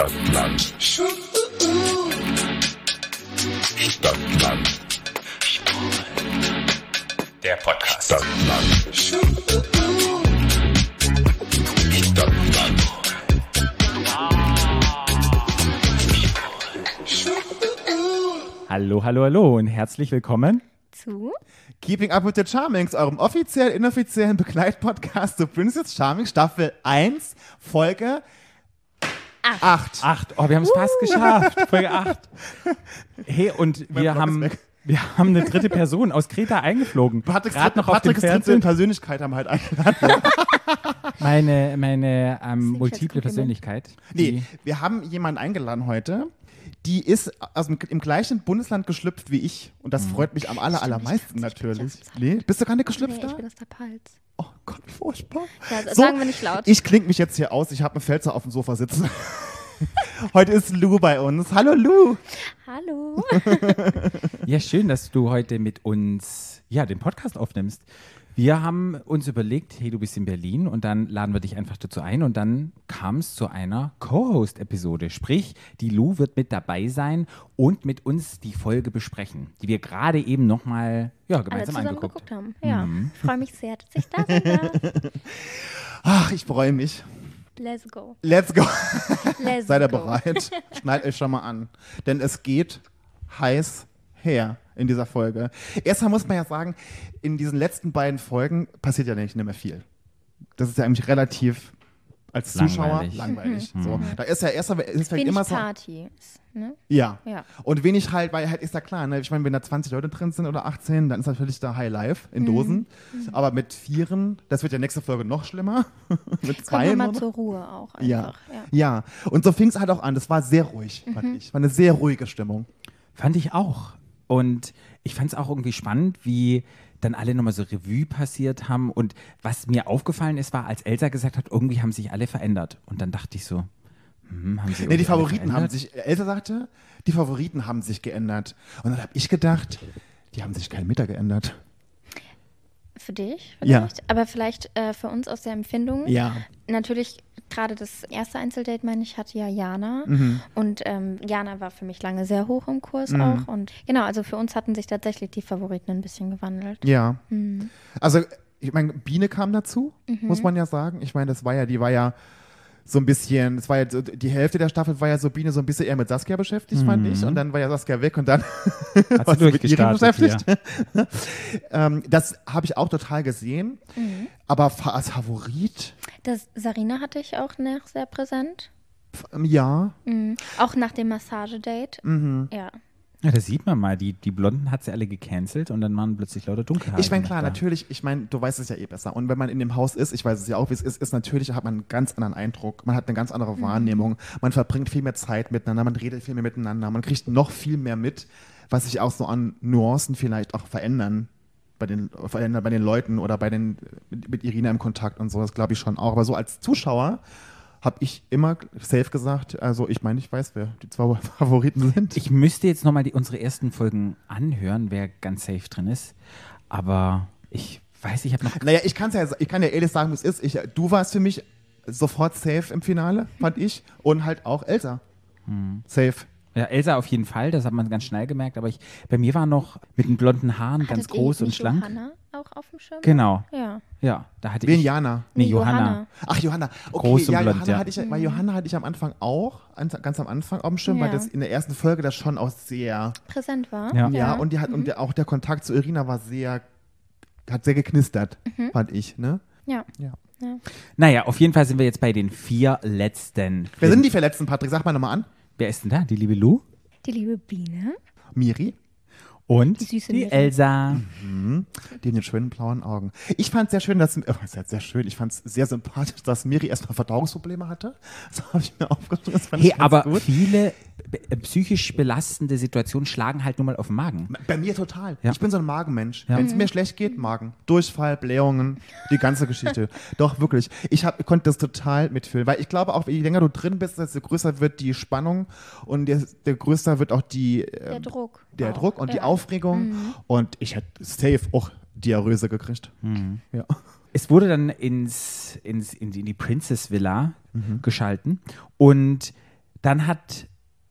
Stadtland. Stadtland. Der Podcast. Stadtland. Stadtland. Hallo, hallo, hallo und herzlich willkommen. zu. Keeping Up with the Charmings, eurem offiziell inoffiziellen Begleitpodcast zu Princess Charming Staffel 1, Folge 8. Acht. Oh, wir haben es fast geschafft. Folge 8. Hey, und wir Blog haben, wir haben eine dritte Person aus Kreta eingeflogen. Patrick's, Gerade noch auf dem Patrick's dritte. Persönlichkeit haben wir halt eingeladen. Meine, meine ähm, multiple. Persönlichkeit. Nee, wir haben jemanden eingeladen heute, die ist aus dem, im gleichen Bundesland geschlüpft wie ich. Und das freut mich am aller, allermeisten ich natürlich. Nee, bist du gar nicht Nee, geschlüpft ich da? bin aus der Palz. Oh Gott, wie furchtbar. Ja, das sagen wir nicht laut. Ich kling mich jetzt hier aus. Ich habe einen Pfälzer auf dem Sofa sitzen. Heute ist Lou bei uns. Hallo Lou. Hallo. Ja, schön, dass du heute mit uns ja, den Podcast aufnimmst. Wir haben uns überlegt, hey, du bist in Berlin und dann laden wir dich einfach dazu ein und dann kam es zu einer Co-Host-Episode. Sprich, die Lou wird mit dabei sein und mit uns die Folge besprechen, die wir gerade eben nochmal ja, Alle gemeinsam zusammen angeguckt geguckt haben. Ja, Mhm. ich freue mich sehr, dass ich da sein darf. Ach, ich freue mich. Let's go. Let's go. Let's Seid ihr bereit? Schnallt euch schon mal an. Denn es geht heiß her in dieser Folge. Erstmal muss man ja sagen, in diesen letzten beiden Folgen passiert ja nicht mehr viel. Das ist ja eigentlich relativ als Zuschauer Langweilig. langweilig. So. Da ist ja erstmal, fängt Wenig immer so. Party. Ne? Ja. Ja. Und wenig halt, weil halt ist ja klar, ne? ich meine, wenn da 20 Leute drin sind oder 18, dann ist natürlich da High Life Mhm. in Dosen. Aber mit Vieren, das wird ja nächste Folge noch schlimmer. mit Kommt Zweien. man mal zur Ruhe auch einfach. Ja. ja. ja. Und so fing es halt auch an. Das war sehr ruhig, Mhm. fand ich. War eine sehr ruhige Stimmung. Fand ich auch. Und ich fand es auch irgendwie spannend, wie dann alle nochmal so Revue passiert haben. Und was mir aufgefallen ist, war, als Elsa gesagt hat, irgendwie haben sich alle verändert. Und dann dachte ich so, hm, haben sie Nee, die Favoriten haben sich, Elsa sagte, die Favoriten haben sich geändert. Und dann habe ich gedacht, die haben sich keinen Meter geändert. Für dich Ja. vielleicht, aber vielleicht äh, für uns aus der Empfindung. Ja. Natürlich, gerade das erste Einzeldate, meine ich, hatte ja Jana. Mhm. Und ähm, Jana war für mich lange sehr hoch im Kurs auch. Und genau, also für uns hatten sich tatsächlich die Favoriten ein bisschen gewandelt. Ja. Mhm. Also, ich meine, Biene kam dazu, muss man ja sagen. Ich meine, das war ja, die war ja so ein bisschen, es war ja so, die Hälfte der Staffel war ja so Biene so ein bisschen eher mit Saskia beschäftigt, fand ich. Und dann war ja Saskia weg und dann Hat war sie mit durchgestartet beschäftigt. ähm, das habe ich auch total gesehen. Aber fa- als Favorit, Das Sarina hatte ich auch noch sehr präsent. ja. Mhm. Auch nach dem Massagedate. Mhm. Ja. Ja, das sieht man mal. Die, die Blonden hat sie alle gecancelt und dann waren plötzlich lauter Dunkelhaarige. Ich meine, klar, da. natürlich, ich meine, du weißt es ja eh besser. Und wenn man in dem Haus ist, ich weiß es ja auch, wie es ist, ist natürlich, hat man einen ganz anderen Eindruck. Man hat eine ganz andere Wahrnehmung. Man verbringt viel mehr Zeit miteinander, man redet viel mehr miteinander, man kriegt noch viel mehr mit, was sich auch so an Nuancen vielleicht auch verändern. Bei den, verändern bei den Leuten oder bei den, mit, mit Irina im Kontakt und so, das glaube ich schon auch. Aber so als Zuschauer habe ich immer safe gesagt, also ich meine, ich weiß, wer die zwei Favoriten sind. Ich müsste jetzt nochmal unsere ersten Folgen anhören, wer ganz safe drin ist. Aber ich weiß, ich habe noch. Naja, ich, kann's ja, ich kann ja ehrlich sagen, wie es ist. Ich, du warst für mich sofort safe im Finale, fand ich. Und halt auch Elsa. Safe. Ja, Elsa auf jeden Fall, das hat man ganz schnell gemerkt. Aber ich, bei mir war noch mit den blonden Haaren ganz Hattet ihr groß und schlank. Johanna auch auf dem Schirm? Genau, Ja. ja. Da hatte Wen ich. Jana? Nee, Johanna. Johanna. Ach, Johanna. Okay, Groß und ja, blond, Johanna ja. hatte ich, weil Johanna hatte ich am Anfang auch, an- ganz am Anfang auf dem Schirm, weil Ja. das in der ersten Folge das schon auch sehr, Präsent war. Ja. ja, und, die hat, und der, auch der Kontakt zu Irina war sehr, hat sehr geknistert, fand ich, ne? Ja. Ja. Naja, auf jeden Fall sind wir jetzt bei den vier letzten. Wer sind die Verletzten, Patrick? Sag mal nochmal an. Wer ist denn da? Die liebe Lou Die liebe Biene. Miri? und Die süße die. Elsa. Die in den schönen blauen Augen. Ich fand es sehr schön, dass, äh, sehr, sehr schön, ich fand es sehr sympathisch, dass Miri erstmal Verdauungsprobleme hatte. Das habe ich mir aufgeschrieben. Das fand Hey, aber gut. viele psychisch belastende Situationen schlagen halt nun mal auf den Magen. Bei mir total. Ja. Ich bin so ein Magenmensch. Ja. Wenn es mir schlecht geht, Magen. Durchfall, Blähungen, die ganze Geschichte. Doch, wirklich. Ich hab, konnte das total mitfühlen, weil ich glaube auch, je länger du drin bist, desto größer wird die Spannung und desto größer wird auch die, Der ähm, Druck. der auch. Druck und die Ja. Aufregung. Und ich hätte safe auch Diarrhöse gekriegt. Ja. Es wurde dann ins, ins, in, die- in die Princess Villa Mhm. geschalten und dann hat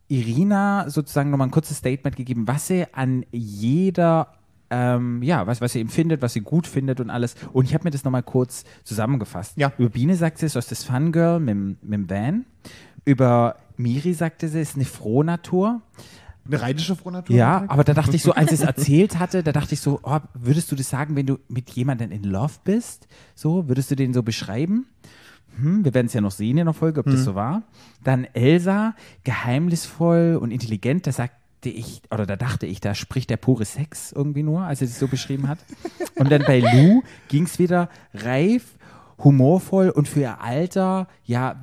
Irina sozusagen nochmal ein kurzes Statement gegeben, was sie an jeder ähm, ja, was, was sie empfindet, was sie gut findet und alles. Und ich habe mir das nochmal kurz zusammengefasst. Ja. Über Biene sagt sie, es ist das Fangirl mit, dem- mit dem Van. Über Miri sagte sie, es ist eine Frohnatur. Eine rheinische Frohnatur? Ja, aber da dachte ich so, als sie es erzählt hatte, da dachte ich so, oh, würdest du das sagen, wenn du mit jemandem in Love bist? So, würdest du den so beschreiben? Hm, wir werden es ja noch sehen in der Folge, ob das so war. Dann Elsa, geheimnisvoll und intelligent, da sagte ich, oder da dachte ich, da spricht der pure Sex irgendwie nur, als er sich so beschrieben hat. Und dann bei Lou ging es wieder reif, humorvoll und für ihr Alter, ja,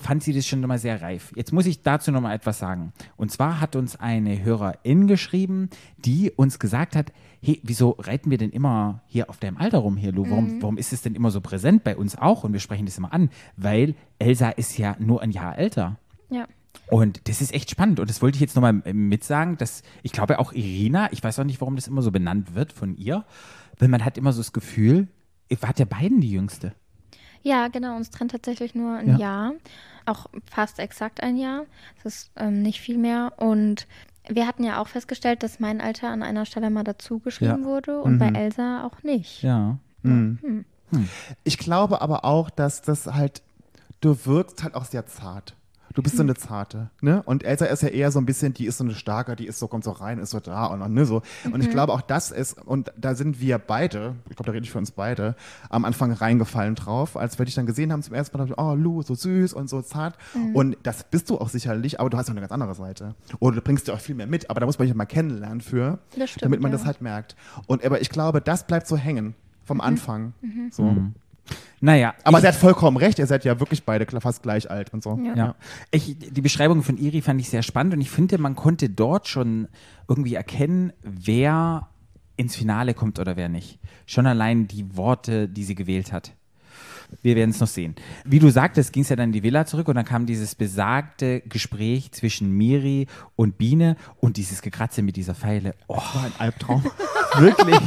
fand sie das schon mal sehr reif. Jetzt muss ich dazu noch mal etwas sagen. Und zwar hat uns eine Hörerin geschrieben, die uns gesagt hat, hey, wieso reiten wir denn immer hier auf deinem Alter rum hier, Lou? Warum, warum ist es denn immer so präsent bei uns auch? Und wir sprechen das immer an, weil Elsa ist ja nur ein Jahr älter. Ja. Und das ist echt spannend. Und das wollte ich jetzt nochmal mitsagen, dass ich glaube auch Irina, ich weiß auch nicht, warum das immer so benannt wird von ihr, weil man hat immer so das Gefühl, ihr wart ja beiden die Jüngste. Ja, genau, uns trennt tatsächlich nur ein Ja. Jahr. Auch fast exakt ein Jahr. Das ist ähm, nicht viel mehr. Und wir hatten ja auch festgestellt, dass mein Alter an einer Stelle mal dazu geschrieben Ja. wurde und bei Elsa auch nicht. Ja. Ich glaube aber auch, dass das halt, du wirkst halt auch sehr zart. Du bist so eine zarte, ne? Und Elsa ist ja eher so ein bisschen, die ist so eine starke, die ist so, kommt so rein, ist so da und ne, so. Und ich glaube auch das ist, und da sind wir beide, ich glaube, da rede ich für uns beide, am Anfang reingefallen drauf, als wir dich dann gesehen haben zum ersten Mal, ich, oh, Lou, so süß und so zart. Und das bist du auch sicherlich, aber du hast auch eine ganz andere Seite. Oder du bringst dir auch viel mehr mit, aber da muss man dich mal kennenlernen für, Das stimmt, damit man ja. das halt merkt. Und, aber ich glaube, das bleibt so hängen vom Anfang. So. Naja. Aber sie hat vollkommen recht, ihr seid ja wirklich beide fast gleich alt und so. Ja. Ja. Ich, die Beschreibung von Iri fand ich sehr spannend und ich finde, man konnte dort schon irgendwie erkennen, wer ins Finale kommt oder wer nicht. Schon allein die Worte, die sie gewählt hat. Wir werden es noch sehen. Wie du sagtest, ging es ja dann in die Villa zurück und dann kam dieses besagte Gespräch zwischen Miri und Biene und dieses Gekratze mit dieser Pfeile. Oh, War ein Albtraum. wirklich.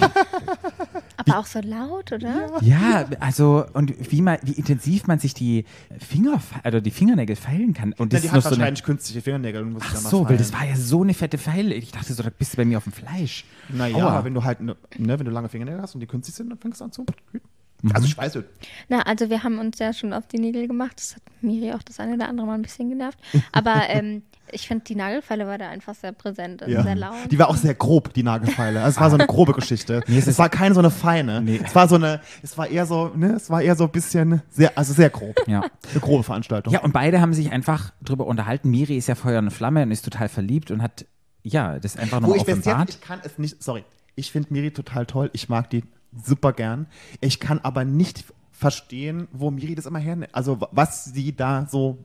Aber auch so laut, oder? Ja, also und wie man, wie intensiv man sich die Finger, oder die Fingernägel feilen kann. Und Ja, das die ist hat so eine, wahrscheinlich künstliche Fingernägel und muss Ach sich da mal so, weil das war ja so eine fette Pfeile. Ich dachte so, da bist du bei mir auf dem Fleisch. Naja, Aua. aber wenn du halt, ne, ne, wenn du lange Fingernägel hast und die künstlich sind, dann fängst du an zu. Mhm. Also ich weiß nicht. Na, also wir haben uns ja schon auf die Nägel gemacht. Das hat Miri auch das eine oder andere Mal ein bisschen genervt. Aber ähm, ich finde, die Nagelfeile war da einfach sehr präsent und sehr laut. Die war auch sehr grob, die Nagelfeile. Also es war so eine grobe Geschichte. es es ist- war keine so eine feine. Nee. Es war so eine, es war eher so, ne, es war eher so ein bisschen, sehr, also sehr grob. Ja. Eine grobe Veranstaltung. Ja, und beide haben sich einfach drüber unterhalten. Miri ist ja Feuer und Flamme und ist total verliebt und hat, ja, das einfach nochmal ich bis jetzt, offenbart. ich kann es nicht, sorry, ich finde Miri total toll, ich mag die super gern. Ich kann aber nicht verstehen, wo Miri das immer hernimmt. Also wa- was sie da so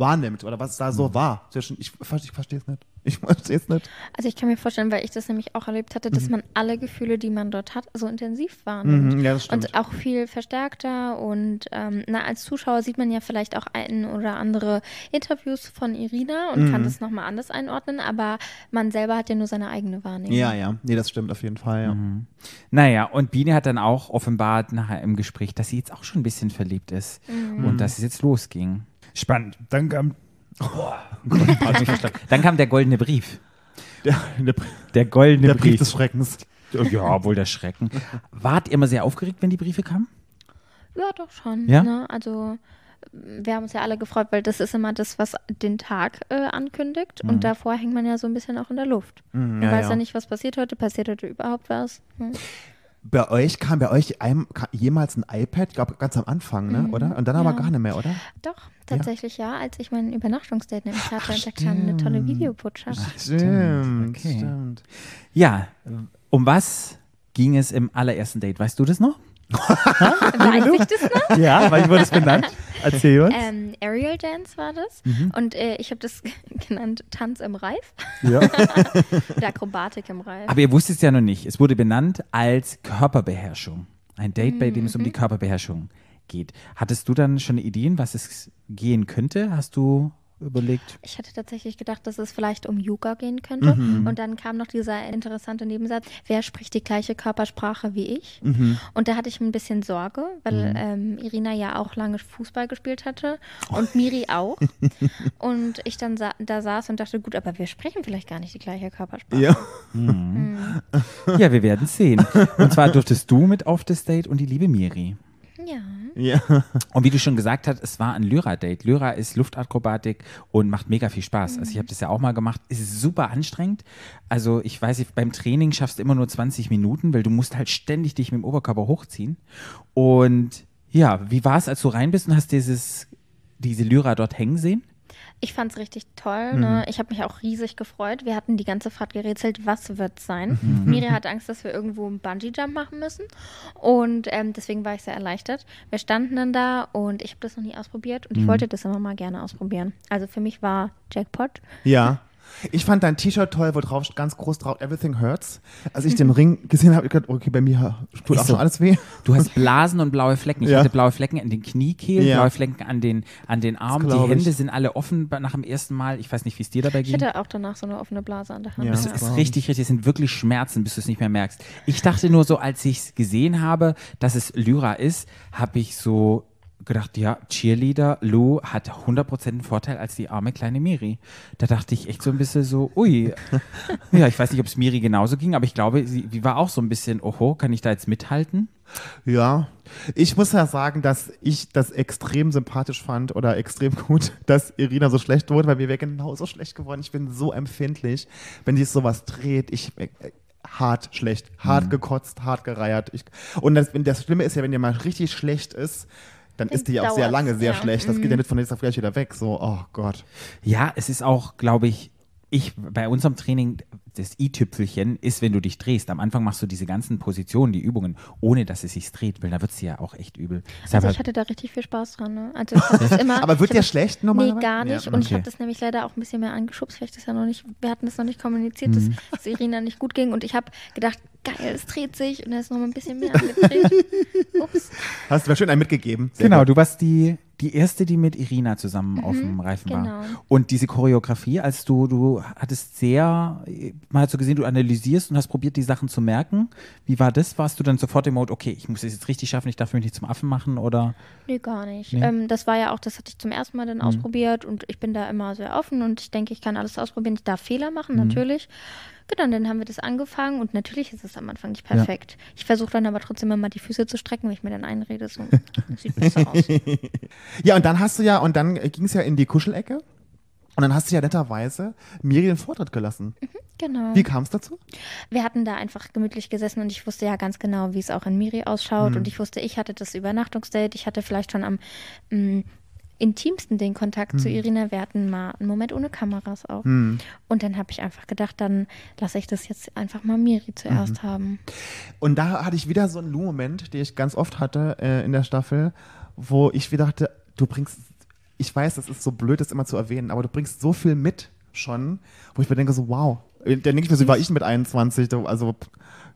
wahrnimmt oder was da Mhm. so war. Zwischen, ich, ich verstehe es nicht. Ich verstehe es nicht. Also ich kann mir vorstellen, weil ich das nämlich auch erlebt hatte, dass man alle Gefühle, die man dort hat, so intensiv wahrnimmt. Mhm, ja, das stimmt. Und auch viel verstärkter. Und ähm, na, als Zuschauer sieht man ja vielleicht auch ein oder andere Interviews von Irina und Mhm. kann das nochmal anders einordnen, aber man selber hat ja nur seine eigene Wahrnehmung. Ja, ja. Nee, das stimmt auf jeden Fall, ja. Mhm. Naja, und Biene hat dann auch offenbart nachher im Gespräch, dass sie jetzt auch schon ein bisschen verliebt ist Mhm. und dass es jetzt losging. Spannend. Dann kam, oh, dann kam der goldene Brief. Der, der, Der goldene der Brief des Schreckens. Ja, wohl der Schrecken. Wart ihr immer sehr aufgeregt, wenn die Briefe kamen? Ja, doch schon. Ja? Ne? Also wir haben uns ja alle gefreut, weil das ist immer das, was den Tag äh, ankündigt. Und davor hängt man ja so ein bisschen auch in der Luft. Man Mhm. ja, weiß ja. ja. nicht, was passiert heute. Passiert heute überhaupt was? Hm. Bei euch kam bei euch ein, ka- jemals ein iPad, ich glaube ganz am Anfang, ne? oder? Und dann aber Ja. gar nicht mehr, oder? Doch, tatsächlich ja. Als ich mein Übernachtungsdate nämlich hatte, da kam eine tolle Videobotschaft. Stimmt, okay. stimmt. Ja, um was ging es im allerersten Date? Weißt du das noch? Weiß ich das noch? Ja, weil wurde es benannt. Erzähl uns. Ähm, Aerial Dance war das. Mhm. Und äh, ich habe das genannt Tanz im Reif. Ja. Oder Akrobatik im Reif. Aber ihr wusstet es ja noch nicht. Es wurde benannt als Körperbeherrschung. Ein Date, bei dem es um die Körperbeherrschung geht. Hattest du dann schon Ideen, was es gehen könnte? Hast du überlegt? Ich hatte tatsächlich gedacht, dass es vielleicht um Yoga gehen könnte. Mhm. Und dann kam noch dieser interessante Nebensatz, wer spricht die gleiche Körpersprache wie ich? Mhm. Und da hatte ich ein bisschen Sorge, weil ähm, Irina ja auch lange Fußball gespielt hatte und Miri auch. und ich dann sa da saß und dachte, gut, aber wir sprechen vielleicht gar nicht die gleiche Körpersprache. Ja. Ja, wir werden sehen. Und zwar durftest du mit auf das Date und die liebe Miri. Ja. Ja. Und wie du schon gesagt hast, es war ein Lyra-Date. Lyra ist Luftakrobatik und macht mega viel Spaß. Also ich habe das ja auch mal gemacht. Es ist super anstrengend. Also ich weiß nicht, beim Training schaffst du immer nur 20 Minuten, weil du musst halt ständig dich mit dem Oberkörper hochziehen. Und ja, wie war es, als du rein bist und hast dieses, diese Lyra dort hängen sehen? Ich fand es richtig toll. Ne? Ich habe mich auch riesig gefreut. Wir hatten die ganze Fahrt gerätselt, was wird sein. Miri hatte Angst, dass wir irgendwo einen Bungee-Jump machen müssen. Und ähm, deswegen war ich sehr erleichtert. Wir standen dann da und ich habe das noch nie ausprobiert und ich wollte das immer mal gerne ausprobieren. Also für mich war Jackpot. Ja. Ich fand dein T-Shirt toll, wo drauf ganz groß drauf Everything Hurts. Als ich den Ring gesehen habe, ich gedacht, okay, bei mir tut auch so. schon alles weh. Du hast Blasen und blaue Flecken. Ich Ja. hatte blaue Flecken an den Kniekehlen, Ja. blaue Flecken an den, an den Armen. Die glaub ich. Hände sind alle offen nach dem ersten Mal. Ich weiß nicht, wie es dir dabei Ich ging. hatte auch danach so eine offene Blase an der Hand. Ja. Es Ja. ist richtig, richtig, es sind wirklich Schmerzen, bis du es nicht mehr merkst. Ich dachte nur so, als ich es gesehen habe, dass es Lyra ist, habe ich so gedacht, ja, Cheerleader, Lou hat 100% einen Vorteil als die arme kleine Miri. Da dachte ich echt so ein bisschen so, ui. Ja, ich weiß nicht, ob es Miri genauso ging, aber ich glaube, sie, war auch so ein bisschen, oho, kann ich da jetzt mithalten? Ja, ich muss ja sagen, dass ich das extrem sympathisch fand oder extrem gut, dass Irina so schlecht wurde, weil wir wären genauso schlecht geworden. Ich bin so empfindlich, wenn sich sowas dreht. Ich äh, hart schlecht, hart gekotzt, hart gereiert. Ich, und das, das Schlimme ist ja, wenn dir mal richtig schlecht ist, dann ist die ja auch sehr lange sehr ja. schlecht. Das geht ja nicht von jetzt auf gleich wieder weg. So, oh Gott. Ja, es ist auch, glaube ich, ich bei unserem Training, das i-Tüpfelchen ist, wenn du dich drehst. Am Anfang machst du diese ganzen Positionen, die Übungen, ohne dass es sich dreht, weil da wird es ja auch echt übel. Also ich hatte da richtig viel Spaß dran. Ne? Also immer, Aber wird hab- schlecht Nee, normalerweise? gar nicht. Ja, Und ich okay. habe das nämlich leider auch ein bisschen mehr angeschubst, ich das ja noch nicht, wir hatten das noch nicht kommuniziert, dass es Irina nicht gut ging. Und ich habe gedacht, geil, es dreht sich. Und er ist noch mal ein bisschen mehr angedreht. Ups. Hast du mir schön einen mitgegeben. Sehr Genau, gut. du warst die, die erste, die mit Irina zusammen auf dem Reifen war. genau. Und diese Choreografie, als du, du hattest sehr, man hat so gesehen, du analysierst und hast probiert, die Sachen zu merken. Wie war das? Warst du dann sofort im Mode, okay, ich muss es jetzt richtig schaffen, ich darf mich nicht zum Affen machen oder? Nee, gar nicht. Nee? Ähm, das war ja auch, das hatte ich zum ersten Mal dann ausprobiert und ich bin da immer sehr offen und ich denke, ich kann alles ausprobieren. Ich darf Fehler machen, natürlich. Genau, und dann haben wir das angefangen und natürlich ist es am Anfang nicht perfekt. Ich versuche dann aber trotzdem immer die Füße zu strecken, wenn ich mir dann einrede, so das sieht besser aus. Ja, und dann hast du ja, und dann ging es ja in die Kuschelecke. Und dann hast du ja netterweise Miri den Vortritt gelassen. Genau. Wie kam es dazu? Wir hatten da einfach gemütlich gesessen und ich wusste ja ganz genau, wie es auch in Miri ausschaut. Und ich wusste, ich hatte das Übernachtungsdate. Ich hatte vielleicht schon am mm, intimsten den Kontakt zu Irina. Wir hatten mal einen Moment ohne Kameras auch. Und dann habe ich einfach gedacht, dann lasse ich das jetzt einfach mal Miri zuerst haben. Und da hatte ich wieder so einen Lu-Moment, den ich ganz oft hatte äh, in der Staffel, wo ich wieder dachte, du bringst, ich weiß, das ist so blöd, das immer zu erwähnen, aber du bringst so viel mit schon, wo ich mir denke so, wow. Dann denke ich mir so, wie war ich mit 21? Du, Also,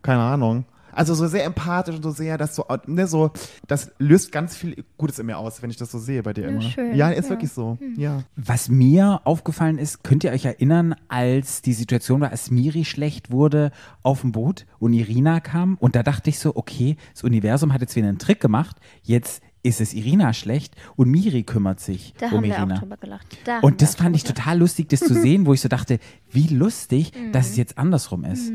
keine Ahnung. Also so sehr empathisch und so sehr, dass so, ne, so, das löst ganz viel Gutes in mir aus, wenn ich das so sehe bei dir Ja, immer. schön, ja, ist ja. wirklich so. Ja. Was mir aufgefallen ist, könnt ihr euch erinnern, als die Situation war, als Miri schlecht wurde auf dem Boot und Irina kam und da dachte ich so, okay, das Universum hat jetzt wieder einen Trick gemacht, jetzt ist es Irina schlecht und Miri kümmert sich Da um haben wir Irina. auch drüber gelacht. Da Und das wir fand ich total lustig, das zu sehen, wo ich so dachte, wie lustig, dass Mhm. es jetzt andersrum ist.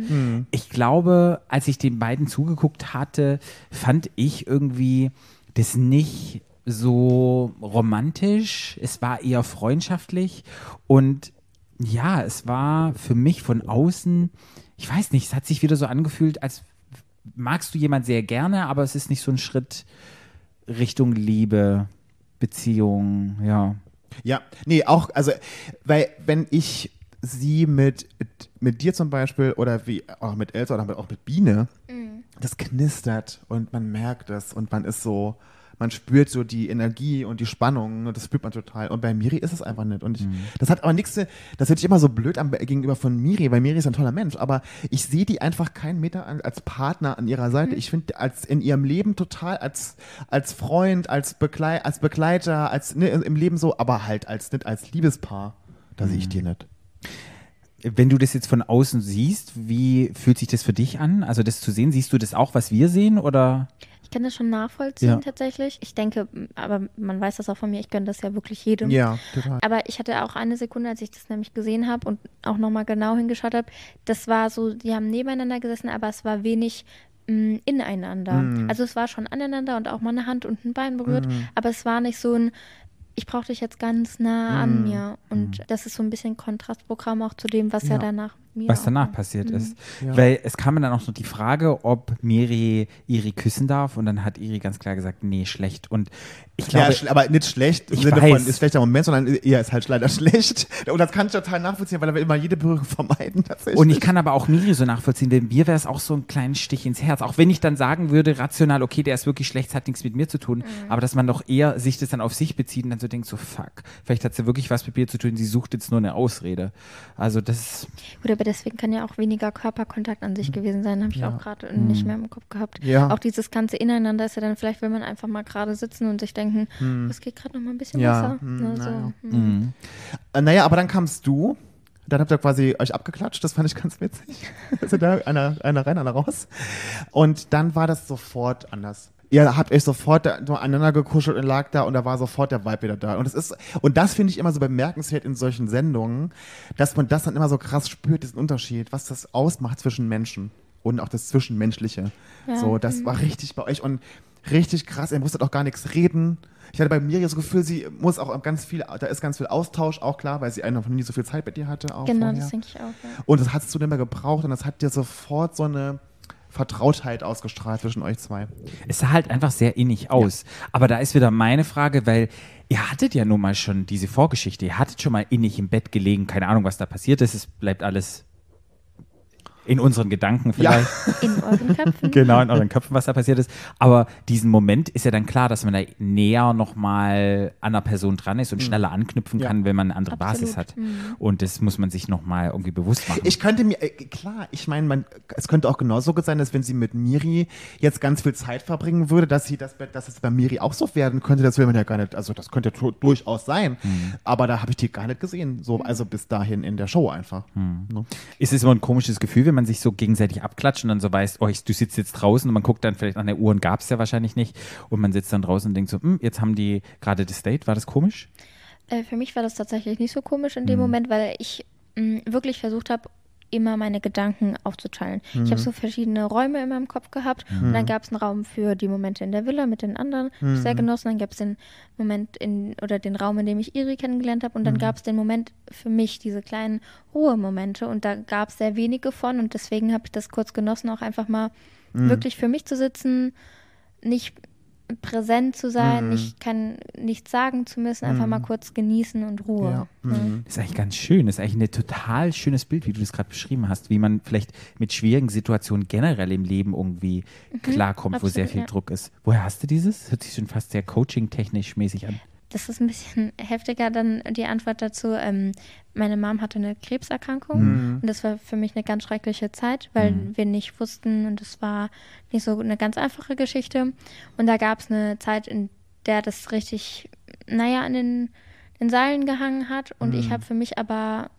Ich glaube, als ich den beiden zugeguckt hatte, fand ich irgendwie das nicht so romantisch. Es war eher freundschaftlich und ja, es war für mich von außen, ich weiß nicht, es hat sich wieder so angefühlt, als magst du jemand sehr gerne, aber es ist nicht so ein Schritt Richtung Liebe, Beziehung, ja. Ja, nee, auch, also, weil, wenn ich sie mit, mit dir zum Beispiel oder wie auch mit Elsa oder auch mit Biene, das knistert und man merkt es und man ist so, man spürt so die Energie und die Spannung und das spürt man total. Und bei Miri ist es einfach nicht. Und ich, das hat aber nichts, das hört sich immer so blöd an gegenüber von Miri, weil Miri ist ein toller Mensch, aber ich sehe die einfach keinen Meter an, als Partner an ihrer Seite. Ich finde, als in ihrem Leben total als, als Freund, als, Beglei als Begleiter, als ne, im Leben so, aber halt als nicht als Liebespaar. Da sehe ich die nicht. Wenn du das jetzt von außen siehst, wie fühlt sich das für dich an? Also das zu sehen, siehst du das auch, was wir sehen oder? Ich kann das schon nachvollziehen Ja. tatsächlich. Ich denke, aber man weiß das auch von mir, ich gönne das ja wirklich jedem. Ja, total. Aber ich hatte auch eine Sekunde, als ich das nämlich gesehen habe und auch nochmal genau hingeschaut habe, das war so, die haben nebeneinander gesessen, aber es war wenig mh, ineinander. Mhm. Also es war schon aneinander und auch mal eine Hand und ein Bein berührt, aber es war nicht so ein, ich brauche dich jetzt ganz nah an Mhm. mir. Und das ist so ein bisschen Kontrastprogramm auch zu dem, was ja, Ja. danach mir was auch danach war. passiert Mhm. ist. Ja. Weil es kam mir dann auch noch die Frage, ob Miri Iri küssen darf und dann hat Iri ganz klar gesagt, nee, schlecht. Und ich glaube, ja, schl- aber nicht schlecht im Sinne weiß. von ist schlechter Moment, sondern eher ist halt leider schlecht. Und das kann ich total nachvollziehen, weil er will immer jede Berührung vermeiden tatsächlich. Und ich kann aber auch Miri so nachvollziehen, denn mir wäre es auch so ein kleinen Stich ins Herz. Auch wenn ich dann sagen würde, rational, okay, der ist wirklich schlecht, es hat nichts mit mir zu tun, aber dass man doch eher sich das dann auf sich bezieht und dann so denkt, so fuck, vielleicht hat sie wirklich was mit mir zu tun, sie sucht jetzt nur eine Ausrede. Also das, Gut, aber deswegen kann ja auch weniger Körperkontakt an sich gewesen sein, habe ich Ja. auch gerade nicht mehr im Kopf gehabt. Ja. Auch dieses ganze Ineinander ist ja dann, vielleicht will man einfach mal gerade sitzen und sich denken, es geht gerade noch mal ein bisschen Ja, besser. hm, Ne, so, naja. hm. Äh, naja, aber dann kamst du. Dann habt ihr quasi euch abgeklatscht, das fand ich ganz witzig. Also da einer, einer rein, einer raus. Und dann war das sofort anders. Ihr habt euch sofort aneinander gekuschelt und lag da und da war sofort der Vibe wieder da. Und das ist, und das finde ich immer so bemerkenswert in solchen Sendungen, dass man das dann immer so krass spürt, diesen Unterschied, was das ausmacht zwischen Menschen und auch das Zwischenmenschliche. Ja. So, das war richtig bei euch und richtig krass. Ihr musstet auch gar nichts reden. Ich hatte bei mir das Gefühl, sie muss auch ganz viel, da ist ganz viel Austausch, auch klar, weil sie einfach noch nie so viel Zeit mit dir hatte. Auch Genau, vorher. das denke ich auch. Ja. Und das hast du nicht mehr gebraucht und das hat dir sofort so eine Vertrautheit ausgestrahlt zwischen euch zwei. es sah halt einfach sehr innig aus. Aber da ist wieder meine Frage, weil ihr hattet ja nun mal schon diese Vorgeschichte, ihr hattet schon mal innig im Bett gelegen, keine Ahnung, was da passiert ist, es bleibt alles in unseren Gedanken vielleicht. In euren Köpfen. genau in euren Köpfen, was da passiert ist. Aber diesen Moment ist ja dann klar, dass man da näher nochmal an einer Person dran ist und schneller anknüpfen Mhm. Ja. kann, wenn man eine andere Absolut. Basis hat. Und das muss man sich nochmal irgendwie bewusst machen. Ich könnte mir, äh, klar, ich meine, es könnte auch genauso sein, dass wenn sie mit Miri jetzt ganz viel Zeit verbringen würde, dass sie das, dass es bei Miri auch so werden könnte, das will man ja gar nicht, also das könnte tu- durchaus sein. Aber da habe ich die gar nicht gesehen, so, also bis dahin in der Show einfach. Ne? ist es immer ein komisches Gefühl, wenn man sich so gegenseitig abklatscht und dann so weiß, oh, ich, du sitzt jetzt draußen und man guckt dann vielleicht an der Uhr und gab es ja wahrscheinlich nicht. Und man sitzt dann draußen und denkt so, hm, jetzt haben die gerade das Date, war das komisch? Äh, für mich war das tatsächlich nicht so komisch in Mhm. dem Moment, weil ich mh, wirklich versucht habe, immer meine Gedanken aufzuteilen. Ich Mhm. habe so verschiedene Räume in meinem Kopf gehabt und dann gab es einen Raum für die Momente in der Villa mit den anderen, ich sehr Mhm. genossen. Dann gab es den Moment in oder den Raum, in dem ich Iri kennengelernt habe und Mhm. dann gab es den Moment für mich, diese kleinen Ruhemomente und da gab es sehr wenige von und deswegen habe ich das kurz genossen, auch einfach mal Mhm. wirklich für mich zu sitzen, nicht präsent zu sein, Mhm. nicht kann nichts sagen zu müssen, einfach mal kurz genießen und Ruhe. Ja. Mhm. Das ist eigentlich ganz schön. Das ist eigentlich ein total schönes Bild, wie du das gerade beschrieben hast, wie man vielleicht mit schwierigen Situationen generell im Leben irgendwie klarkommt, wo sehr absolut, viel ja. Druck ist. Woher hast du dieses? Hört sich schon fast sehr coaching-technisch mäßig an. Das ist ein bisschen heftiger dann die Antwort dazu. Ähm, meine Mom hatte eine Krebserkrankung Mhm. und das war für mich eine ganz schreckliche Zeit, weil wir nicht wussten und es war nicht so eine ganz einfache Geschichte. Und da gab es eine Zeit, in der das richtig, naja, an den, den Seilen gehangen hat und ich habe für mich aber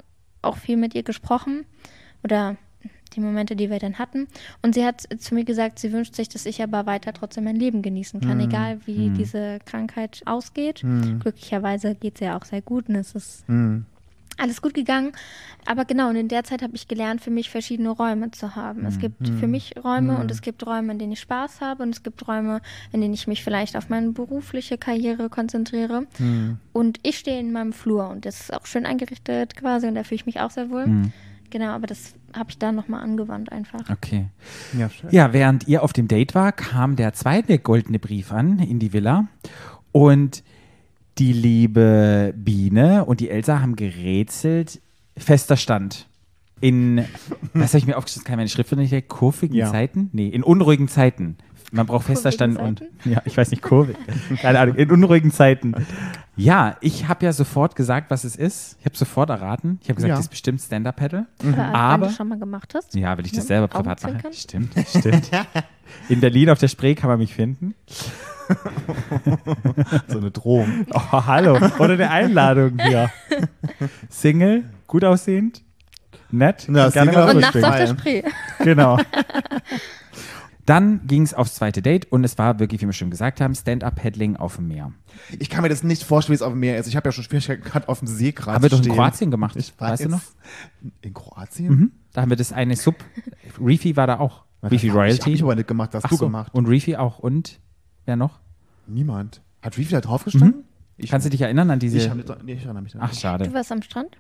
auch viel mit ihr gesprochen oder die Momente, die wir dann hatten. Und sie hat zu mir gesagt, sie wünscht sich, dass ich aber weiter trotzdem mein Leben genießen kann, egal wie diese Krankheit ausgeht. Glücklicherweise geht es ja auch sehr gut und es ist alles gut gegangen. Aber genau, und in der Zeit habe ich gelernt, für mich verschiedene Räume zu haben. Es gibt für mich Räume und es gibt Räume, in denen ich Spaß habe und es gibt Räume, in denen ich mich vielleicht auf meine berufliche Karriere konzentriere. Und ich stehe in meinem Flur und das ist auch schön eingerichtet quasi und da fühle ich mich auch sehr wohl. Genau, aber das habe ich da nochmal angewandt einfach. Okay. Ja, schön. Ja, während ihr auf dem Date war, kam der zweite goldene Brief an in die Villa und die liebe Biene und die Elsa haben gerätselt. Fester Stand. In, was habe ich mir aufgeschrieben? Kann meine Schrift nicht kurvigen Ja. Zeiten? Nee, in unruhigen Zeiten. Man braucht fester Stand und ja, ich weiß nicht, Kurve. Keine Ahnung, in unruhigen Zeiten. Ja, ich habe ja sofort gesagt, was es ist. Ich habe sofort erraten. Ich habe gesagt, Ja. das ist bestimmt Stand-Up-Paddle. Aber, wenn Aber- du schon mal gemacht hast. Ja, weil ich das selber privat mache. Augenzwinkern. Stimmt, stimmt. In Berlin auf der Spree kann man mich finden. So eine Drohung. Oh, hallo. Oder eine Einladung hier. Single, gut aussehend, nett. Ja, gerne Single mal auf Und der nachts auf der Spree. Spree. Genau. Dann ging es aufs zweite Date und es war wirklich, wie wir schon gesagt haben, Stand-Up-Paddling auf dem Meer. Ich kann mir das nicht vorstellen, wie es auf dem Meer ist. Ich habe ja schon Schwierigkeiten gehabt, auf dem See gerade Haben wir doch in. Kroatien gemacht, Ich weißt weiß. du noch? In Kroatien? Mhm. Da haben wir das eine Sub. Reefy war da auch. Reefy das hab Ich, hab Royalty. ich aber nicht gemacht, das hast Ach du so. gemacht. Und Reefy auch. Und wer noch? Niemand. Hat Reefy da drauf gestanden? Ich, Kannst du dich erinnern an diese. ich, hab nicht, nee, ich erinnere mich nicht. Ach, schade. Du warst am Strand?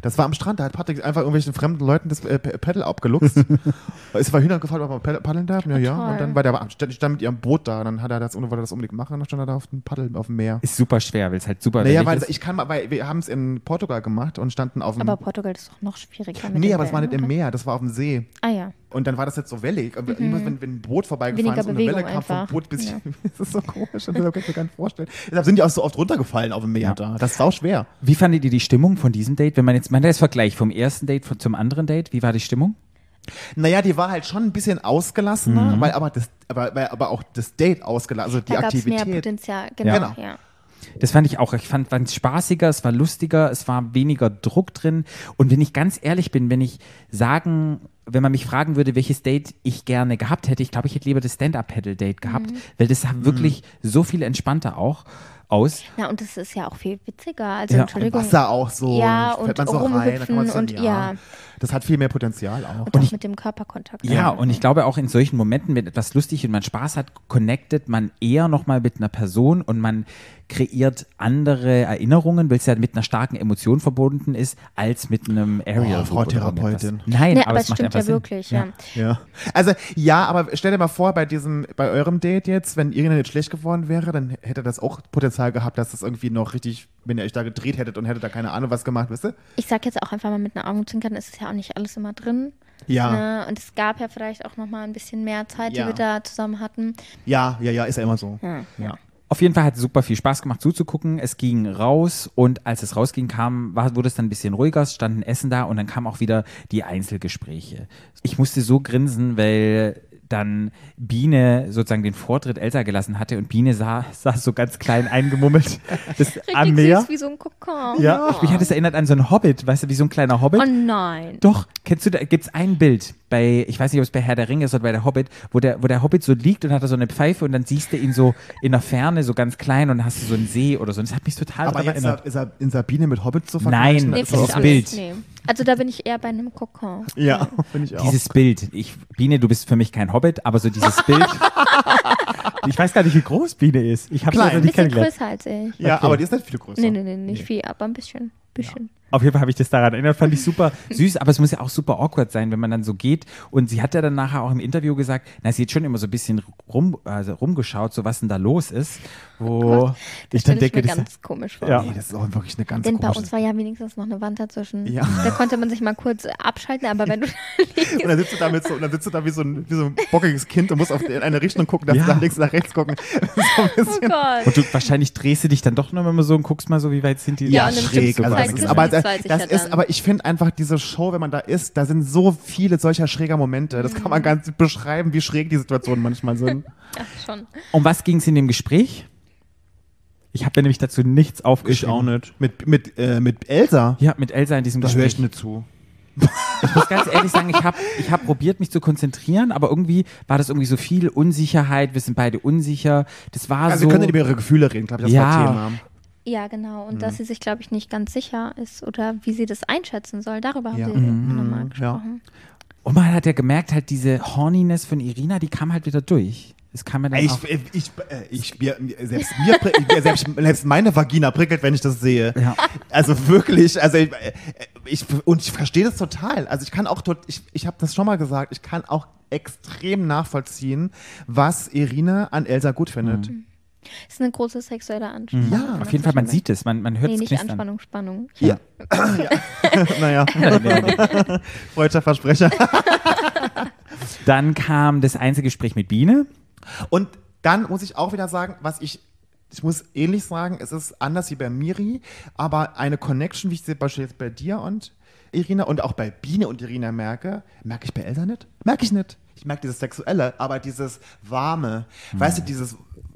Das war am Strand, da hat Patrick einfach irgendwelchen fremden Leuten das äh, P- Paddle abgeluchst. es war Hühner gefallen, ob man paddeln darf. Ja, ja. toll. Und dann war der stand, stand mit ihrem Boot da. Dann hat er das, ohne wollte er das unbedingt machen. Dann stand er da auf dem Paddel auf dem Meer. Ist super schwer, weil es halt super Naja, weil ist. ich kann mal, weil wir haben es in Portugal gemacht und standen auf dem. Aber Portugal ist doch noch schwieriger. Mit nee, aber es war nicht im? Meer, das war auf dem See. Ah ja. Und dann war das jetzt so wellig. Und immer wenn, wenn ein Boot vorbeigefahren Weniger ist und eine Welle kam vom. Boot bis Ja. Das ist so komisch, das kann ich mir gar nicht vorstellen. Deshalb sind die auch so oft runtergefallen auf dem Meer Ja. da. Das ist sau schwer. Wie fandet ihr die Stimmung von diesem Date? Wenn man jetzt mal das Vergleich vom ersten Date von- zum anderen Date, wie war die Stimmung? Naja, die war halt schon ein bisschen ausgelassener, Mhm. weil aber das, aber, weil aber auch das Date ausgelassen, also die Da gab es mehr Aktivität. Potenzial. Genau. Genau. Ja. Das fand ich auch. Ich fand es spaßiger, es war lustiger, es war weniger Druck drin. Und wenn ich ganz ehrlich bin, wenn ich sagen, wenn man mich fragen würde, welches Date ich gerne gehabt hätte, ich glaube, ich hätte lieber das Stand-Up-Paddle-Date gehabt, Mhm. weil das wirklich so viel entspannter auch aus. Na, und das ist ja auch viel witziger. Also, Ja. Entschuldigung. Wasser auch so. Ja, fällt und man so rein, da kann man so, und ja. Das hat viel mehr Potenzial auch. Und auch mit dem Körperkontakt. Ja, und ich glaube auch in solchen Momenten, wenn etwas lustig und man Spaß hat, connectet man eher nochmal mit einer Person und man kreiert andere Erinnerungen, weil es ja mit einer starken Emotion verbunden ist, als mit einem Aerial. Oh, Frau Therapeutin. Nein, Nee, aber, aber es es macht stimmt ja Sinn. wirklich, ja. Ja. Also, ja, aber stell dir mal vor, bei diesem, bei eurem Date jetzt, wenn Irina jetzt schlecht geworden wäre, dann hätte das auch Potenzial gehabt, dass das irgendwie noch richtig, wenn ihr euch da gedreht hättet und hättet da keine Ahnung was gemacht, wisst ihr? Ich sag jetzt auch einfach mal mit einer Augenzwinkern, es ist ja auch nicht alles immer drin. Ja. Ne? Und es gab ja vielleicht auch noch mal ein bisschen mehr Zeit, Ja. die wir da zusammen hatten. Ja, ja, ja, ist ja immer so. Ja. Ja. Auf jeden Fall hat es super viel Spaß gemacht zuzugucken. Es ging raus und als es rausging, kam, war, wurde es dann ein bisschen ruhiger, es standen Essen da und dann kamen auch wieder die Einzelgespräche. Ich musste so grinsen, weil dann Biene sozusagen den Vortritt Elsa gelassen hatte und Biene sah, saß so ganz klein eingemummelt das am Meer. süß wie so ein Kokon. Ja, mich hat es erinnert an so einen Hobbit, weißt du, wie so ein kleiner Hobbit. Oh nein. Doch, kennst du, da gibt es ein Bild bei, ich weiß nicht, ob es bei Herr der Ringe ist oder bei der Hobbit, wo der, wo der Hobbit so liegt und hat da so eine Pfeife und dann siehst du ihn so in der Ferne, so ganz klein und dann hast du so einen See oder so. Und das hat mich total Aber jetzt erinnert. ist er in Sabine mit Hobbit zu Nein, vergleichen? Nee, das das Bild. Nee. Also da bin ich eher bei einem Kokon. Ja, finde ich auch. Dieses Bild. Ich, Biene, du bist für mich kein Hobbit, aber so dieses Bild. ich weiß gar nicht, wie groß Biene ist. Ich habe sie noch Ein nicht bisschen kennengelernt. größer als ich. ja, okay. aber die ist nicht viel größer. Nee, nee, nee, nicht viel, aber ein bisschen. bisschen. Auf jeden Fall habe ich das daran erinnert, fand ich super süß, aber es muss ja auch super awkward sein, wenn man dann so geht. Und sie hat ja dann nachher auch im Interview gesagt, na, sie hat schon immer so ein bisschen rum, also rumgeschaut, so was denn da los ist. Wo Das ich dann stelle ich denke, mir das, ganz komisch vor. Ja. Nee, das ist auch wirklich eine ganz Denn bei uns war ja wenigstens noch eine Wand dazwischen. Ja. Da konnte man sich mal kurz abschalten, aber wenn du Und dann sitzt du da mit so, und dann sitzt du da wie so ein, wie so ein bockiges Kind und musst auf in eine Richtung gucken, dass Ja. du nach links, nach rechts gucken. so ein Oh. Gott. und du wahrscheinlich drehst du dich dann doch noch immer so und guckst mal so, wie weit sind die. Ja, schräg. Also ist, aber die das, zwei sich das ja ist, dann. aber ich finde einfach diese Show, wenn man da ist, da sind so viele solcher schräger Momente. Das kann Mhm. man gar nicht beschreiben, wie schräg die Situationen manchmal sind. Ja, schon. Um was ging es in dem Gespräch? Ich habe ja nämlich dazu nichts aufgeschrieben. nicht. Mit, mit, äh, mit Elsa? Ja, mit Elsa in diesem Da höre Gespräch. ich nicht zu. Ich muss ganz ehrlich sagen, ich habe ich hab probiert, mich zu konzentrieren, aber irgendwie war das irgendwie so viel Unsicherheit. Wir sind beide unsicher. Das war Also so. wir können über ihre Gefühle reden, glaube ich, das Ja. war Thema. Ja, genau. Und Mhm. dass sie sich, glaube ich, nicht ganz sicher ist oder wie sie das einschätzen soll. Darüber Ja. haben sie Mhm. nochmal Ja. gesprochen. Und man hat ja gemerkt, halt diese Horniness von Irina, die kam halt wieder durch. Das kam ja dann Ich, auch. ich, ich, äh, ich, mir, selbst, mir, selbst, selbst meine Vagina prickelt, wenn ich das sehe. Ja. Also wirklich, also ich, äh, ich und ich verstehe das total. Also ich kann auch, tot- ich, ich habe das schon mal gesagt, ich kann auch extrem nachvollziehen, was Irina an Elsa gut findet. Ist eine große sexuelle Anspannung. Ja, Auf jeden Fall, man sieht es, man, man hört Nee, es nicht knistern. Anspannung, Spannung. Ja. naja, nee, nee. freudscher Versprecher. Dann kam das Einzelgespräch mit Biene. Und dann muss ich auch wieder sagen, was ich, ich muss ähnlich sagen, es ist anders wie bei Miri, aber eine Connection, wie ich sie beispielsweise bei dir und Irina und auch bei Biene und Irina merke, merke ich bei Elsa nicht? Merke ich nicht. Ich merke dieses Sexuelle, aber dieses Warme, weißt du, dieses w- w-